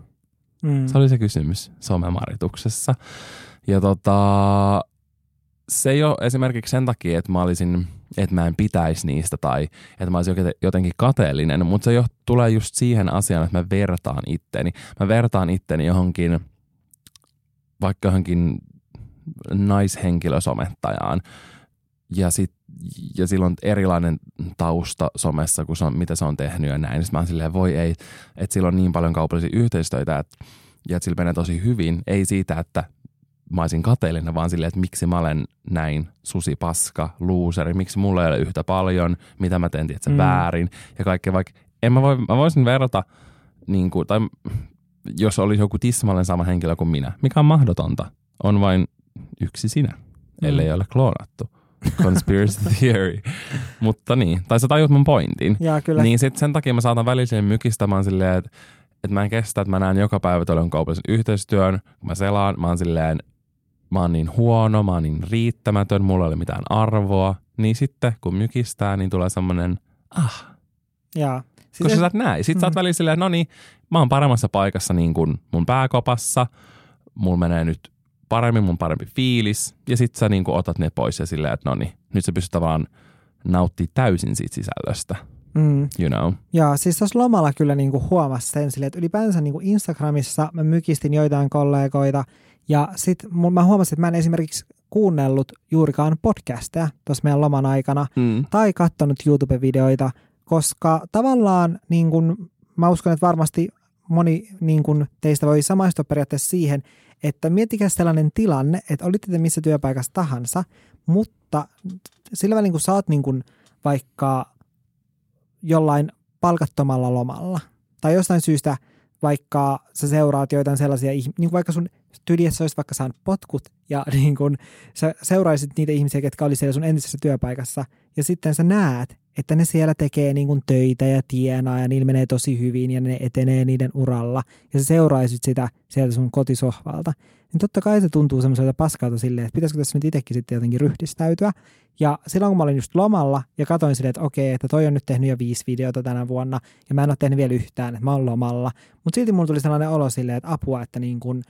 Mm. Se oli se kysymys somemarituksessa. Ja tota, se ei ole esimerkiksi sen takia, että mä olisin, että mä en pitäisi niistä tai että mä olisin joten- jotenkin kateellinen, mutta se jo tulee just siihen asiaan, että mä vertaan itteni. Mä vertaan itteni johonkin, vaikka johonkin naishenkilösomettajaan ja sit ja sillä on erilainen tausta somessa, kun se on, mitä se on tehnyt ja näin. Sitten mä oon silleen, voi ei, että sillä on niin paljon kaupallisia yhteistöitä, että, ja että sillä menee tosi hyvin. Ei siitä, että mä olisin kateellinen, vaan silleen, että miksi mä olen näin susi, paska, luuseri, miksi mulla ei ole yhtä paljon, mitä mä teen, tiedätkö, Mm. mm. väärin ja kaikkea. Vaikka en mä, voi, mä voisin verrata, niin kuin, tai jos olisi joku tismalleen sama henkilö kuin minä, mikä on mahdotonta, on vain yksi sinä, ellei Mm. ole kloonattu. Conspiracy theory. Mutta niin, tai sä tajut mun pointin. Jaa, kyllä. Niin sit sen takia mä saatan välillä siihen mykistämään silleen, että, että mä en kestä, että mä näen joka päivä tuolla kaupallisen yhteistyön, kun mä selaan, mä oon silleen, mä oon niin huono, mä oon niin riittämätön, mulla ei ole mitään arvoa. Niin sitten kun mykistää, niin tulee semmoinen, ah, Jaa. Siis koska et- sä et näe. Sitten mm. sä oot Mm. välillä silleen, no niin, mä oon paremmassa paikassa niin kuin mun pääkopassa, mulla menee nyt paremmin, mun parempi fiilis, ja sit sä niin kuin otat ne pois ja silleen, että no niin, nyt sä pystyt tavallaan nauttii täysin siitä sisällöstä, mm. you know. Joo, siis tuossa lomalla kyllä niinku huomasi sen silleen, että ylipäänsä niinku Instagramissa mä mykistin joitain kollegoita ja sitten mä huomasin, että mä en esimerkiksi kuunnellut juurikaan podcasteja tuossa meidän loman aikana Mm. tai katsonut YouTube-videoita, koska tavallaan niin kun, mä uskon, että varmasti moni niin kun, teistä voi samaistua periaatteessa siihen, että miettikää sellainen tilanne, että olitte te missä työpaikassa tahansa, mutta sillä välin kun sä oot niin kun, vaikka jollain palkattomalla lomalla tai jostain syystä vaikka sä seuraat joitain sellaisia, niin kuin vaikka sun tyli, että sä olisit vaikka saanut potkut ja [laughs] niin kun sä seuraisit niitä ihmisiä, ketkä oli siellä sun entisessä työpaikassa ja sitten sä näet, että ne siellä tekee niin kun töitä ja tienaa ja niillä menee tosi hyvin ja ne etenee niiden uralla ja sä seuraisit sitä sieltä sun kotisohvalta, niin totta kai se tuntuu semmoiselta paskalta silleen, että pitäisikö tässä nyt itsekin sitten jotenkin ryhdistäytyä. Ja silloin kun mä olin just lomalla ja katsoin silleen, että okei, että toi on nyt tehnyt jo viisi videota tänä vuonna ja mä en ole tehnyt vielä yhtään, että mä oon lomalla. Mutta silti mulla tuli sellainen olo silleen, että apua, että niin kun,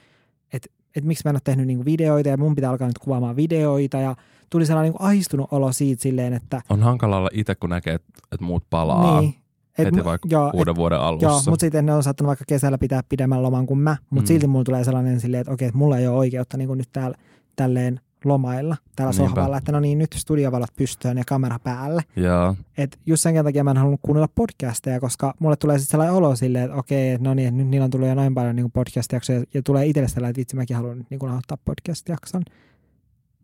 että, että miksi mä en ole tehnyt niin videoita ja mun pitää alkaa nyt kuvaamaan videoita ja tuli sellainen niin ahistunut olo siitä silleen, että... On hankala olla itse, kun näkee, että, että muut palaa. Niin. Et, heti vaikka joo, uuden et, vuoden alussa. Joo, mutta sitten ne on saattanut vaikka kesällä pitää pidemmän loman kuin mä, mutta mm. silti mulla tulee sellainen silleen, että okei, että mulla ei ole oikeutta niin kuin nyt täällä tälleen lomailla täällä Niinpä. sohvalla, että no niin, nyt studiovalot pystyyn ja kamera päälle. Joo. Et just sen takia mä en halunnut kuunnella podcasteja, koska mulle tulee sitten sellainen olo silleen, että okei, no niin, nyt niillä on tullut jo noin paljon niin podcast-jaksoja ja tulee itselle sellainen, että itse mäkin haluan niin ottaa podcast-jakson.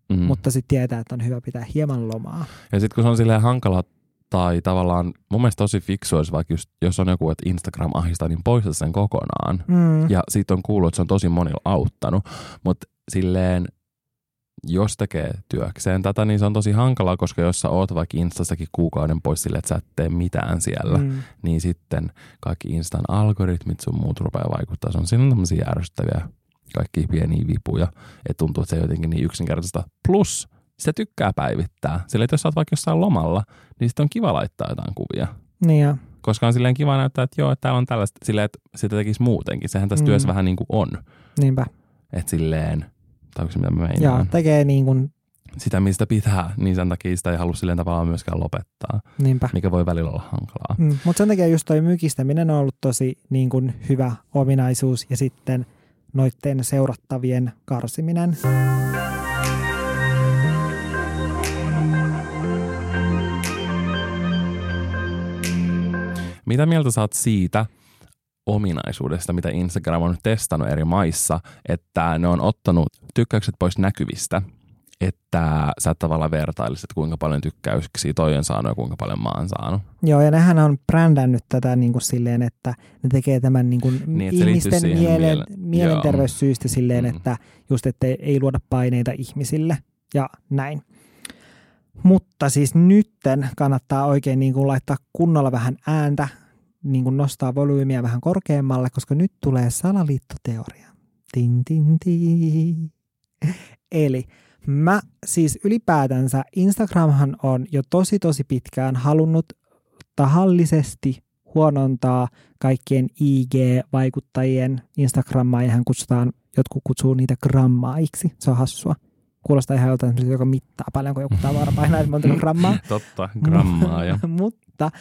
Mm. Mutta sitten tietää, että on hyvä pitää hieman lomaa. Ja sitten kun se on silleen hankala tai tavallaan mun mielestä tosi fiksu olisi vaikka just, jos on joku, että Instagram ahistaa, niin poista sen kokonaan. Mm. Ja siitä on kuullut, että se on tosi monilla auttanut. Mutta silleen, jos tekee työkseen tätä, niin se on tosi hankalaa, koska jos sä oot vaikka Instastakin kuukauden pois sille, että sä et tee mitään siellä, mm. niin sitten kaikki Instan algoritmit sun muut rupeaa vaikuttaa. Se on siinä tämmöisiä järjestäviä kaikki pieniä vipuja, että tuntuu, että se on jotenkin niin yksinkertaista. Plus, sitä tykkää päivittää. Sillä että jos sä oot vaikka jossain lomalla, niin sitten on kiva laittaa jotain kuvia. Niin jo. Koska on silleen kiva näyttää, että joo, että täällä on tällaista, silleen, että sitä tekisi muutenkin. Sehän tässä mm. työssä vähän niin kuin on. Niinpä. Että silleen, tai se mitä mä meinaan. Joo, tekee niin kuin sitä, mistä pitää, niin sen takia sitä ei halua silleen tavallaan myöskään lopettaa. Niinpä. Mikä voi välillä olla hankalaa. Mm, mutta sen takia just toi mykistäminen on ollut tosi niin kuin hyvä ominaisuus ja sitten noitten seurattavien karsiminen. Mitä mieltä saat siitä ominaisuudesta, mitä Instagram on testannut eri maissa, että ne on ottanut tykkäykset pois näkyvistä, että sä tavallaan vertailisit, että kuinka paljon tykkäyksiä toi on saanut ja kuinka paljon mä oon saanut. Joo, ja nehän on brändännyt tätä niin kuin silleen, että ne tekee tämän niin kuin niin, ihmisten mielen, mielen, mielenterveyssyistä silleen, mm. että just, että ei luoda paineita ihmisille ja näin. Mutta siis nytten kannattaa oikein niin kuin laittaa kunnolla vähän ääntä, niin kuin nostaa volyymiä vähän korkeammalle, koska nyt tulee salaliittoteoria. Tin, tin, tin. Eli mä siis ylipäätänsä, Instagramhan on jo tosi tosi pitkään halunnut tahallisesti huonontaa kaikkien IG-vaikuttajien Instagrammaa, ja hän kutsutaan, jotkut kutsuu niitä grammaiksi. Se on hassua kuulostaa ihan joltain joka mittaa paljon, kun joku tavara painaa, että montako [laughs] grammaa. Totta, grammaa. ja. [laughs] Mutta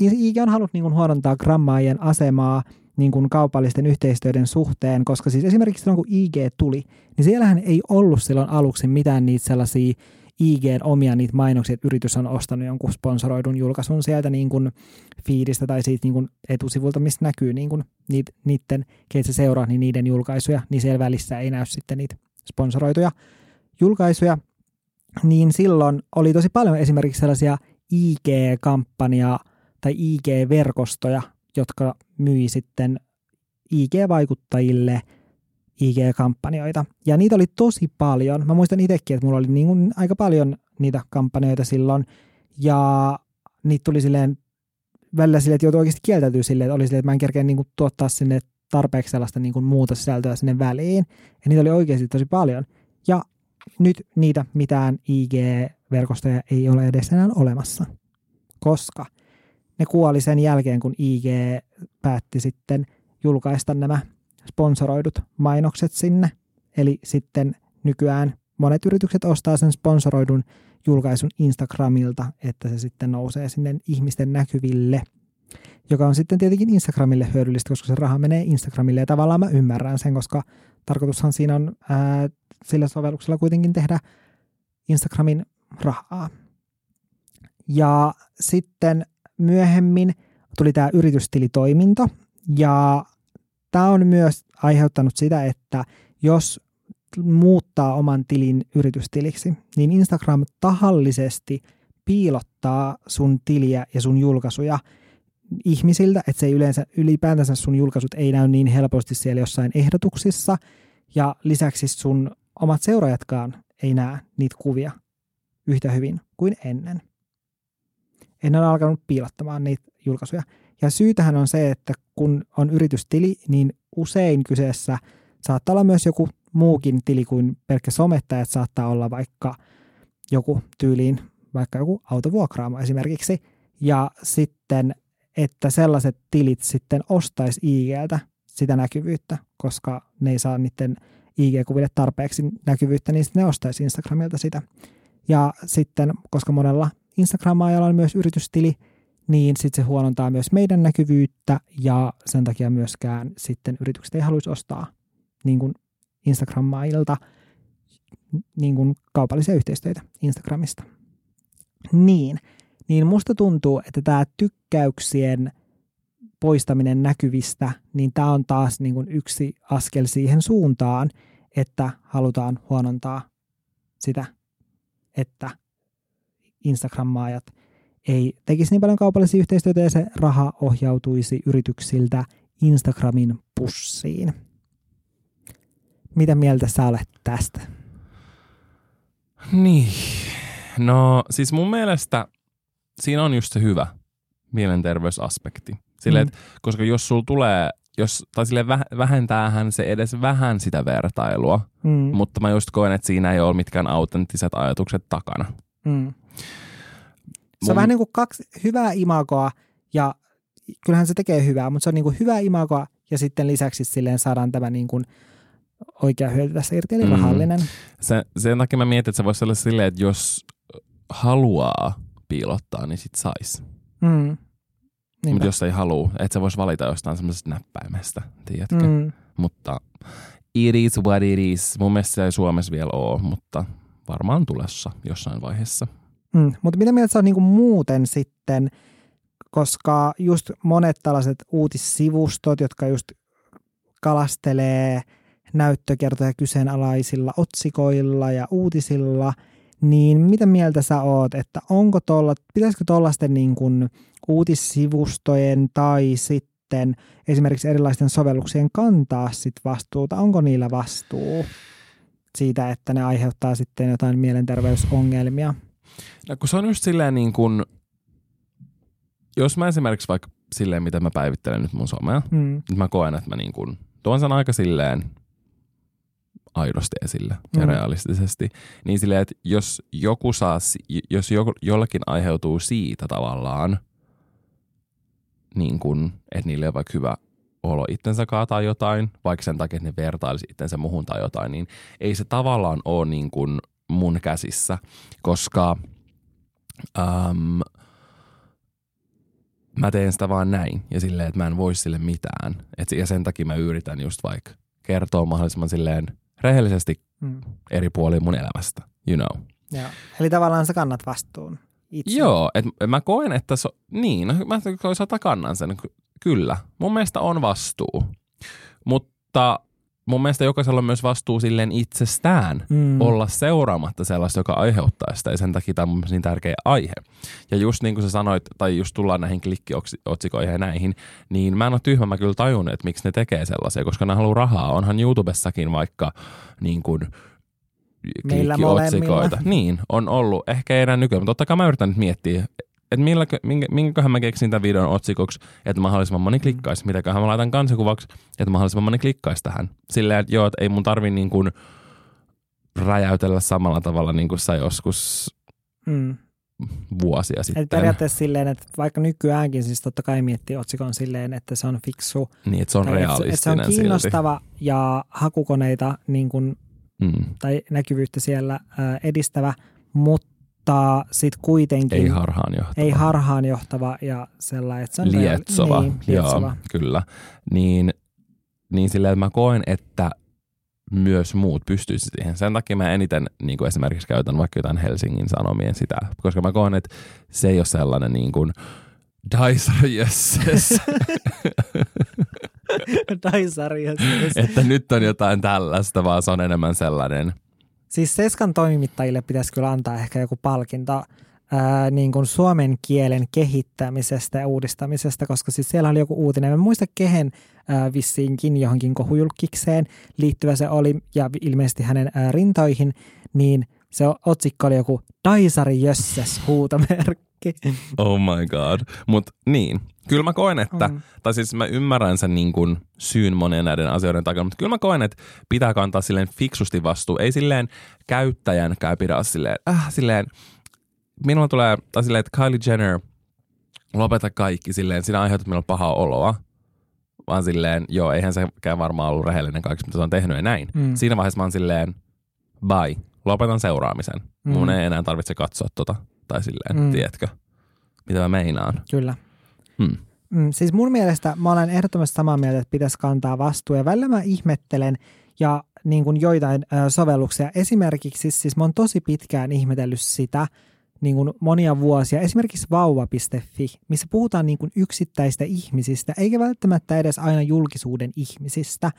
IG on halunnut niin huonontaa grammaajien asemaa niin kuin kaupallisten yhteistyöiden suhteen, koska siis esimerkiksi silloin kun IG tuli, niin siellähän ei ollut silloin aluksi mitään niitä sellaisia IGn omia niitä mainoksia, että yritys on ostanut jonkun sponsoroidun julkaisun sieltä niin kuin feedistä tai siitä niin kuin etusivulta, mistä näkyy niin kuin niiden, keitä se seuraa, niin niiden julkaisuja, niin siellä välissä ei näy sitten niitä sponsoroituja julkaisuja, niin silloin oli tosi paljon esimerkiksi sellaisia IG-kampanja tai IG-verkostoja, jotka myi sitten IG-vaikuttajille IG-kampanjoita. Ja niitä oli tosi paljon. Mä muistan itsekin, että mulla oli niin kuin aika paljon niitä kampanjoita silloin. Ja niitä tuli silleen välillä silleen, että joutui oikeasti kieltäytyä silleen, että oli silleen, että mä en kerkeä niin kuin tuottaa sinne tarpeeksi sellaista niin kuin muuta sisältöä sinne väliin. Ja niitä oli oikeasti tosi paljon. Ja nyt niitä mitään IG-verkostoja ei ole edes enää olemassa, koska ne kuoli sen jälkeen, kun IG päätti sitten julkaista nämä sponsoroidut mainokset sinne. Eli sitten nykyään monet yritykset ostaa sen sponsoroidun julkaisun Instagramilta, että se sitten nousee sinne ihmisten näkyville – joka on sitten tietenkin Instagramille hyödyllistä, koska se raha menee Instagramille ja tavallaan mä ymmärrän sen, koska tarkoitushan siinä on ää, sillä sovelluksella kuitenkin tehdä Instagramin rahaa. Ja sitten myöhemmin tuli tämä yritystilitoiminto ja tämä on myös aiheuttanut sitä, että jos muuttaa oman tilin yritystiliksi, niin Instagram tahallisesti piilottaa sun tiliä ja sun julkaisuja – ihmisiltä, että se ei yleensä ylipäätänsä sun julkaisut ei näy niin helposti siellä jossain ehdotuksissa, ja lisäksi sun omat seuraajatkaan ei näe niitä kuvia yhtä hyvin kuin ennen. En ole alkanut piilottamaan niitä julkaisuja. Ja syytähän on se, että kun on yritystili, niin usein kyseessä saattaa olla myös joku muukin tili kuin pelkkä somettaja, että saattaa olla vaikka joku tyyliin, vaikka joku autovuokraamo esimerkiksi. Ja sitten, että sellaiset tilit sitten ostaisi IGltä sitä näkyvyyttä, koska ne ei saa niiden IG-kuville tarpeeksi näkyvyyttä, niin sitten ne ostaisi Instagramilta sitä. Ja sitten, koska monella Instagram-ajalla on myös yritystili, niin sitten se huonontaa myös meidän näkyvyyttä ja sen takia myöskään sitten yritykset ei haluaisi ostaa niin kuin Instagram-mailta niin kuin kaupallisia yhteistyötä Instagramista. Niin, niin musta tuntuu, että tämä tykkäyksien poistaminen näkyvistä, niin tämä on taas niin kuin yksi askel siihen suuntaan, että halutaan huonontaa sitä, että Instagram-maajat ei tekisi niin paljon kaupallisia yhteistyötä ja se raha ohjautuisi yrityksiltä Instagramin pussiin. Mitä mieltä sä olet tästä? Niin. No siis mun mielestä siinä on just se hyvä mielenterveysaspekti. Sille, mm. koska jos sul tulee, jos, tai sille vähentäähän se edes vähän sitä vertailua, mm. mutta mä just koen, että siinä ei ole mitkään autenttiset ajatukset takana. Mm. Se on vähän niin kuin kaksi hyvää imagoa ja kyllähän se tekee hyvää, mutta se on niin kuin hyvää imagoa ja sitten lisäksi silleen saadaan tämä niin kuin oikea hyöty tässä irti, eli mm. rahallinen. Se, sen takia mä mietin, että se voisi olla silleen, että jos haluaa piilottaa, niin sit sais. Mm. Mutta jos ei halua, että se voisi valita jostain semmoisesta näppäimestä, tiedätkö? Mm. Mutta it is what it is. Mun mielestä se ei Suomessa vielä ole, mutta varmaan tulessa jossain vaiheessa. Mm. Mutta mitä mieltä sä oot niinku muuten sitten, koska just monet tällaiset uutissivustot, jotka just kalastelee näyttökertoja kyseenalaisilla otsikoilla ja uutisilla, niin mitä mieltä sä oot, että onko tolla, pitäisikö tuollaisten niin kuin uutissivustojen tai sitten esimerkiksi erilaisten sovelluksien kantaa sit vastuuta, onko niillä vastuu siitä, että ne aiheuttaa sitten jotain mielenterveysongelmia? No kun se on just silleen niin kuin, jos mä esimerkiksi vaikka silleen, mitä mä päivittelen nyt mun somea, mm. niin mä koen, että mä niin kuin tuon sen aika silleen aidosti esille mm. ja realistisesti. Niin silleen, että jos joku saa, jos joku, jollekin aiheutuu siitä tavallaan, niin kuin, että niille on vaikka hyvä olo itsensä kaataa jotain, vaikka sen takia, että ne vertailisi itsensä muhun tai jotain, niin ei se tavallaan ole niin kuin mun käsissä, koska ähm, mä teen sitä vaan näin ja silleen, että mä en voi sille mitään. Et, ja sen takia mä yritän just vaikka kertoa mahdollisimman silleen rehellisesti mm. eri puolia mun elämästä, you know. Joo. Eli tavallaan sä kannat vastuun itse. Joo, että mä koen, että so, niin, no, mä toisaalta kannan sen, kyllä. Mun mielestä on vastuu, mutta mun mielestä jokaisella on myös vastuu silleen itsestään mm. olla seuraamatta sellaista, joka aiheuttaa sitä. Ja sen takia tämä on niin tärkeä aihe. Ja just niin kuin sä sanoit, tai just tullaan näihin klikkiotsikoihin ja näihin, niin mä en ole tyhmä, mä kyllä tajun, että miksi ne tekee sellaisia, koska ne haluaa rahaa. Onhan YouTubessakin vaikka niin kuin klikkiotsikoita. Niin, on ollut. Ehkä ei enää nykyään, mutta totta kai mä yritän nyt miettiä, että milläkö, minkä, minkäköhän mä keksin tämän videon otsikoksi, että mahdollisimman moni klikkaisi. Mitäköhän mä laitan kansikuvaksi, että mahdollisimman moni klikkaisi tähän. Silleen, että joo, että ei mun tarvi niin kuin räjäytellä samalla tavalla niin kuin sä joskus mm. vuosia sitten. Et periaatteessa silleen, että vaikka nykyäänkin siis totta kai miettii otsikon silleen, että se on fiksu. Niin, että se on realistinen että se on kiinnostava silti. ja hakukoneita niin kuin, mm. tai näkyvyyttä siellä ää, edistävä, mutta mutta sitten kuitenkin... Ei harhaanjohtava. Ei harhaanjohtava ja sellainen, että se on lietsova. Niin, lietsova. Joo, kyllä. Niin, niin silleen, että mä koen, että myös muut pystyisi siihen. Sen takia mä eniten niin kuin esimerkiksi käytän vaikka jotain Helsingin Sanomien sitä, koska mä koen, että se ei ole sellainen niin kuin Daisar jösses. [laughs] Daisar Että nyt on jotain tällaista, vaan se on enemmän sellainen – Siis Seskan toimittajille pitäisi kyllä antaa ehkä joku palkinto ää, niin kuin suomen kielen kehittämisestä ja uudistamisesta, koska siis siellä oli joku uutinen. En muista kehen ää, vissiinkin johonkin kohujulkikseen liittyvä se oli, ja ilmeisesti hänen ää, rintoihin, niin se otsikko oli joku Daisari Jösses huutomerkki. [laughs] Oh my god. Mutta niin, kyllä mä koen, että, Mm. tai siis mä ymmärrän sen niin kuin syyn monien näiden asioiden takana, mutta kyllä mä koen, että pitää kantaa silleen fiksusti vastuu. Ei silleen käyttäjän käy pidä silleen, äh, silleen, minulla tulee, tai silleen, että Kylie Jenner, lopeta kaikki silleen, sinä aiheutat minulle pahaa oloa. Vaan silleen, joo, eihän sekään varmaan ollut rehellinen kaikki, mitä se on tehnyt ja näin. Mm. Siinä vaiheessa mä oon silleen, bye, lopetan seuraamisen. Mm. Mun ei enää tarvitse katsoa tota. Tai silleen, Mm. mm. tiedätkö, mitä mä meinaan. Kyllä. Hmm. Mm, siis mun mielestä mä olen ehdottomasti samaa mieltä, että pitäisi kantaa vastuu. Ja välillä mä ihmettelen ja niin kuin joitain ö, sovelluksia. Esimerkiksi siis mä oon tosi pitkään ihmetellyt sitä niin kuin monia vuosia. Esimerkiksi vauva.fi, missä puhutaan niin kuin yksittäistä ihmisistä, eikä välttämättä edes aina julkisuuden ihmisistä.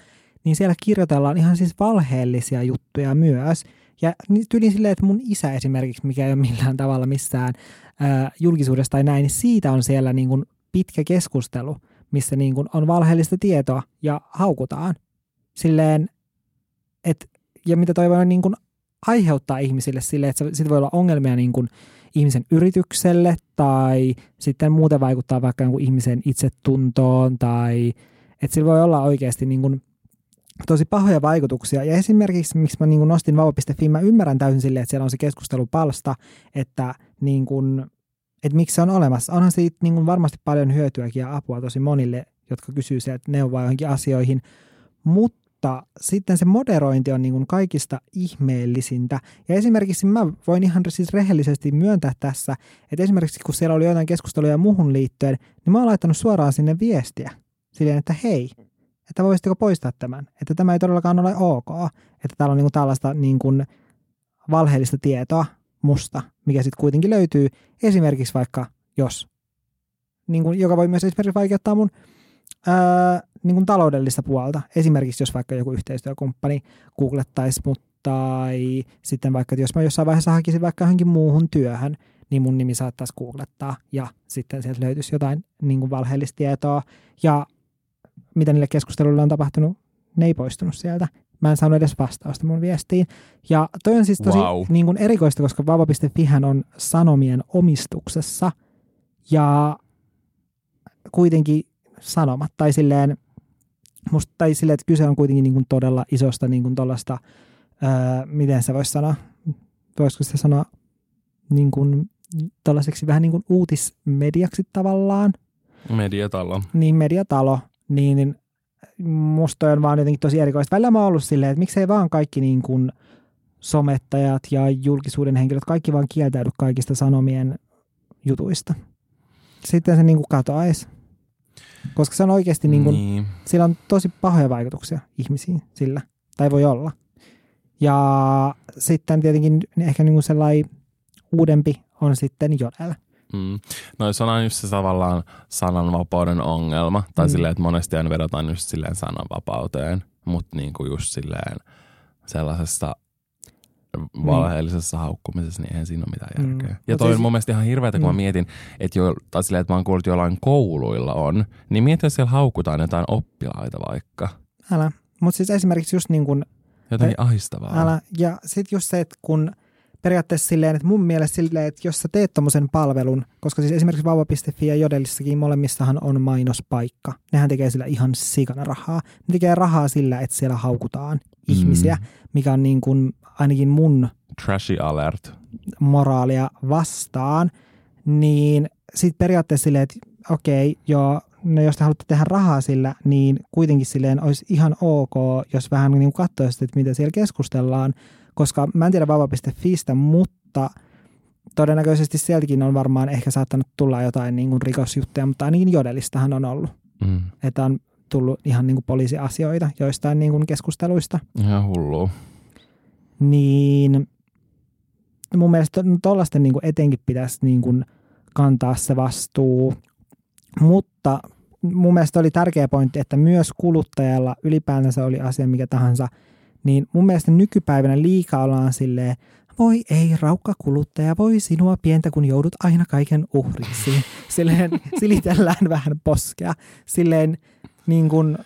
Niin siellä kirjoitellaan ihan siis valheellisia juttuja myös. Ja tyyliin silleen, että mun isä esimerkiksi, mikä ei ole millään tavalla missään ää, julkisuudesta tai näin, niin siitä on siellä niin kuin pitkä keskustelu, missä niin kuin on valheellista tietoa ja haukutaan. Silleen, et, ja mitä toi voi niin kuin aiheuttaa ihmisille silleen, että siitä voi olla ongelmia niin kuin ihmisen yritykselle tai sitten muuten vaikuttaa vaikka jonkun ihmisen itsetuntoon tai että sillä voi olla oikeasti niin kuin tosi pahoja vaikutuksia. Ja esimerkiksi, miksi mä niin nostin vauva.fi, mä ymmärrän täysin silleen, että siellä on se keskustelupalsta, että niin kuin, että miksi se on olemassa. Onhan siitä niin kuin varmasti paljon hyötyäkin ja apua tosi monille, jotka kysyy sieltä neuvoa johonkin asioihin. Mutta sitten se moderointi on niin kuin kaikista ihmeellisintä. Ja esimerkiksi mä voin ihan siis rehellisesti myöntää tässä, että esimerkiksi kun siellä oli jotain keskusteluja muuhun liittyen, niin mä oon laittanut suoraan sinne viestiä. Silleen, että hei, että voisitteko poistaa tämän. Että tämä ei todellakaan ole ok. Että täällä on niin kuin tällaista niin kuin valheellista tietoa musta, mikä sitten kuitenkin löytyy esimerkiksi vaikka jos, niin kuin, joka voi myös esimerkiksi vaikeuttaa mun ää, niin kuin taloudellista puolta. Esimerkiksi jos vaikka joku yhteistyökumppani googlettaisi mut tai sitten vaikka, jos mä jossain vaiheessa hakisin vaikka johonkin muuhun työhön, niin mun nimi saattaisi googlettaa ja sitten sieltä löytyisi jotain niin kuin valheellista tietoa. Ja mitä niille keskusteluille on tapahtunut, ne ei poistunut sieltä. Mä en saanut edes vastausta mun viestiin. Ja toi on siis tosi Wow. niin kuin erikoista, koska vauva.fihän on Sanomien omistuksessa ja kuitenkin sanomat tai silleen, musta, tai silleen, että kyse on kuitenkin niin kuin todella isosta niin kuin tollasta, öö, miten se voisi sanoa, voisiko se sanoa niin kuin tällaiseksi vähän niin kuin uutismediaksi tavallaan, Mediatalo. niin mediatalo, niin, niin musta on vaan jotenkin tosi erikoista. Välillä mä oon ollut silleen, että miksei vaan kaikki niin kuin somettajat ja julkisuuden henkilöt, kaikki vaan kieltäydy kaikista sanomien jutuista. Sitten se niin kuin katoaisi. Koska se on oikeasti niin kuin, niin. sillä on tosi pahoja vaikutuksia ihmisiin sillä, tai voi olla. Ja sitten tietenkin ehkä niin kuin sellainen uudempi on sitten Jodel. Mm. Noissa on just se tavallaan sananvapauden ongelma. Tai Mm. mm. silleen, että monesti aina vedotaan just silleen sananvapauteen. Mutta niinku just silleen sellaisessa valheellisessa haukkumisessa, niin eihän siinä ole mitään Mm. järkeä. Ja Mut toi siis- on mun mielestä ihan hirveätä, kun Mm. mä mietin, että jo, tai silleen, että mä oon kuullut jollain kouluilla on, niin mieti, jos siellä haukutaan jotain oppilaita vaikka. Älä. Mutta siis esimerkiksi just niin kuin Jotenkin ahistavaa. Älä. Ja sitten just se, että kun periaatteessa silleen, että mun mielestä silleen, että jos sä teet tommosen palvelun, koska siis esimerkiksi vauva.fi ja Jodelissakin molemmissahan on mainospaikka. Nehän tekee sillä ihan sikana rahaa. Ne tekee rahaa sillä, että siellä haukutaan ihmisiä, Mm. mikä on niin kuin ainakin mun Trashy alert. moraalia vastaan, niin sitten periaatteessa silleen, että okei, joo, no jos te haluatte tehdä rahaa sillä, niin kuitenkin silleen olisi ihan ok, jos vähän niin katsoisitte, että mitä siellä keskustellaan, koska mä en tiedä vauva.fistä, mutta todennäköisesti sieltäkin on varmaan ehkä saattanut tulla jotain niin kuin rikosjuttuja, mutta ainakin Jodelistahan on ollut, Mm. että on tullut ihan niin kuin poliisiasioita joistain niin kuin keskusteluista Ihan hullua. niin mun mielestä tuollaisten niin etenkin pitäisi niin kuin kantaa se vastuu. Mutta mun mielestä oli tärkeä pointti, että myös kuluttajalla ylipäänsä oli asia mikä tahansa, niin mun mielestä nykypäivänä liikaa ollaan silleen, voi ei, raukka kuluttaja, voi sinua pientä, kun joudut aina kaiken uhriksi. [laughs] Silleen silitellään vähän poskea. Silleen niin kuin,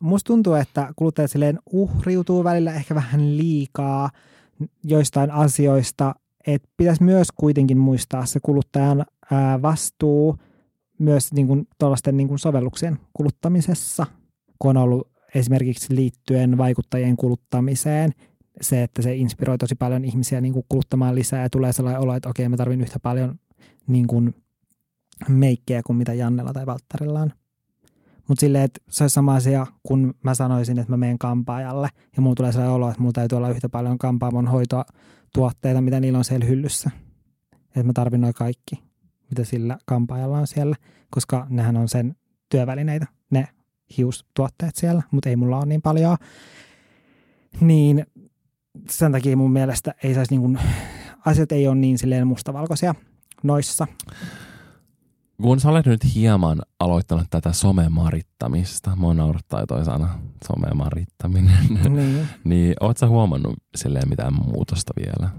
musta tuntuu, että kuluttajat silleen uhriutuu välillä ehkä vähän liikaa joistain asioista, että pitäisi myös kuitenkin muistaa se kuluttajan ää, vastuu myös niin kuin, niin kuin sovelluksien kuluttamisessa, kun on ollut esimerkiksi liittyen vaikuttajien kuluttamiseen, se, että se inspiroi tosi paljon ihmisiä niin kuin kuluttamaan lisää ja tulee sellainen olo, että okei, mä tarvin yhtä paljon niin kuin meikkejä kuin mitä Jannella tai Valttarilla on. Mutta silleen, että se olisi sama asia, kun mä sanoisin, että mä menen kampaajalle ja mulla tulee sellainen olo, että mulla täytyy olla yhtä paljon kampaamon hoitotuotteita, mitä niillä on siellä hyllyssä. Että mä tarvin noin kaikki, mitä sillä kampaajalla on siellä, koska nehän on sen työvälineitä, ne hiustuotteet siellä, mutta ei mulla ole niin paljon. Niin sen takia mun mielestä ei saisi niin kuin, asiat ei ole niin silleen mustavalkoisia noissa. Kun sä olet nyt hieman aloittanut tätä somemarittamista, mua naurattaa toi sana, somemarittaminen, niin, [laughs] niin oot sä huomannut silleen mitään muutosta vielä?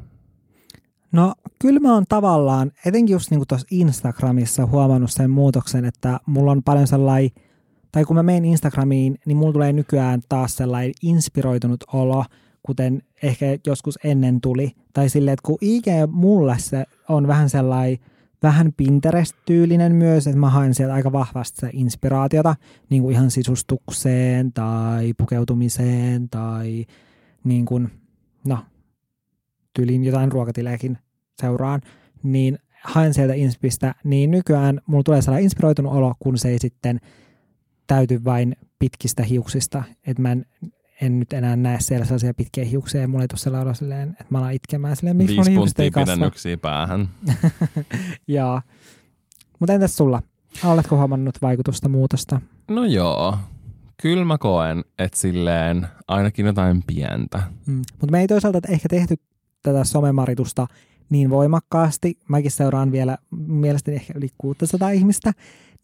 No kyllä mä oon tavallaan, etenkin just niin tuossa Instagramissa huomannut sen muutoksen, että mulla on paljon sellainen, tai kun mä menen Instagramiin, niin mulla tulee nykyään taas sellainen inspiroitunut olo, kuten ehkä joskus ennen tuli. Tai silleen, että kun IG mulle se on vähän sellainen, vähän Pinterest-tyylinen myös, että mä haen sieltä aika vahvasti se inspiraatiota niin kuin ihan sisustukseen tai pukeutumiseen tai niin kuin, no, tyyliin jotain ruokatilejäkin seuraan, niin haen sieltä inspistä, niin nykyään mulla tulee sellainen inspiroitunut olo, kun se ei sitten täyty vain pitkistä hiuksista, että mä en en nyt enää näe siellä sellaisia pitkiä hiuksia ja mulla ei tule sellainen silleen, että mä alan itkemään silleen, miksi Viisi puntia pidennyksiä päähän. [laughs] joo. Mutta entäs sulla? Oletko huomannut vaikutusta muutosta? No joo. Kyllä mä koen, että silleen ainakin jotain pientä. Mm. Mutta me ei toisaalta ehkä tehty tätä somemaritusta niin voimakkaasti. Mäkin seuraan vielä mielestäni ehkä yli 600 ihmistä.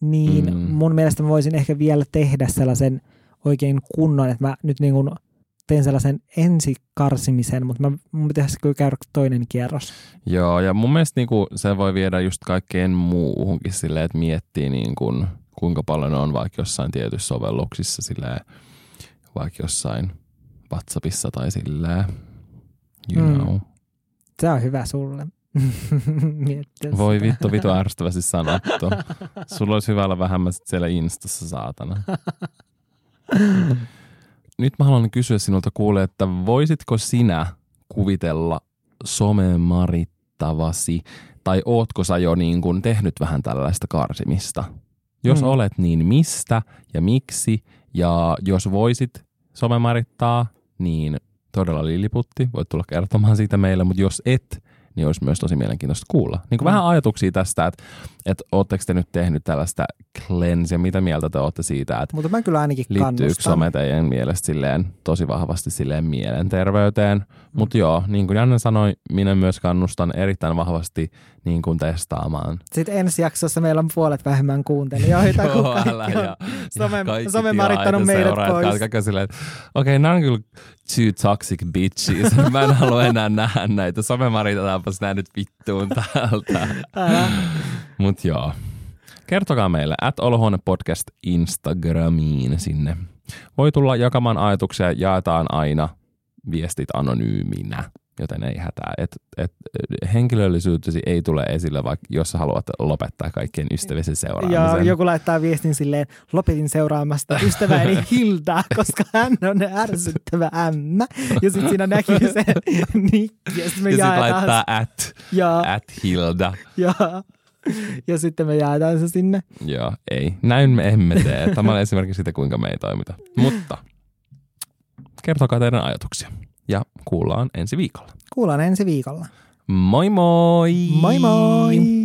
Niin mm. mun mielestä mä voisin ehkä vielä tehdä sellaisen – oikein kunnon, että mä nyt niin kuin teen sellaisen ensikarsimisen, mutta mä, mun pitäisi kyllä käydä toinen kierros. Joo, ja mun mielestä niin kuin se voi viedä just kaikkeen muuhunkin silleen, että miettii niin kuin, kuinka paljon on vaikka jossain tietyissä sovelluksissa silleen, vaikka jossain WhatsAppissa tai silleen, you mm. know. Se on hyvä sulle. Voi vittu, vittu ärsyttävästi sanottu. [laughs] Sulla olisi hyvä olla vähemmän siellä Instassa, saatana. Nyt mä haluan kysyä sinulta kuule, että voisitko sinä kuvitella somemarittavasi tai ootko sä jo niin kuin tehnyt vähän tällaista karsimista? Jos hmm. olet, niin mistä ja miksi? Ja jos voisit somemarittaa, niin todella liliputti. Voit tulla kertomaan siitä meille, mutta jos et, niin olisi myös tosi mielenkiintoista kuulla. Niin kuin mm. vähän ajatuksia tästä, että, että ootteko te nyt tehnyt tällaista cleanse ja mitä mieltä te olette siitä, että Mutta mä kyllä ainakin liittyykö some teidän mielestä silleen, tosi vahvasti silleen mielenterveyteen. Mm. Mutta joo, niin kuin Janne sanoi, minä myös kannustan erittäin vahvasti niin kuin testaamaan. Sitten ensi jaksossa meillä on puolet vähemmän kuuntelijoita, kun [laughs] kaikki älä, on ja, some, ja some marittanut meidät pois. Okei, okay, nämä on kyllä two toxic bitches. [laughs] Mä en halua enää nähdä näitä. Some maritetaanpas nää nyt vittuun täältä. Mut joo. Kertokaa meille, at Olohuone Podcast Instagramiin sinne. Voi tulla jakamaan ajatuksia, jaetaan aina viestit anonyyminä joten ei hätää. Et, et, henkilöllisyytesi ei tule esille, vaikka jos sä haluat lopettaa kaikkien ystävisen seuraamisen. Ja joku laittaa viestin silleen, lopetin seuraamasta ystäväni [laughs] Hilda, koska hän on ärsyttävä ämmä. Ja sitten siinä näkyy se [laughs] nikki. Ja sitten me ja. Sit laittaa at, ja, at Hilda. Ja, ja sitten me jaetaan se sinne. Joo, ei. Näin me emme tee. Tämä on esimerkiksi sitä, kuinka me ei toimita. Mutta kertokaa teidän ajatuksia ja kuullaan ensi viikolla. Kuullaan ensi viikolla. Moi moi! Moi moi!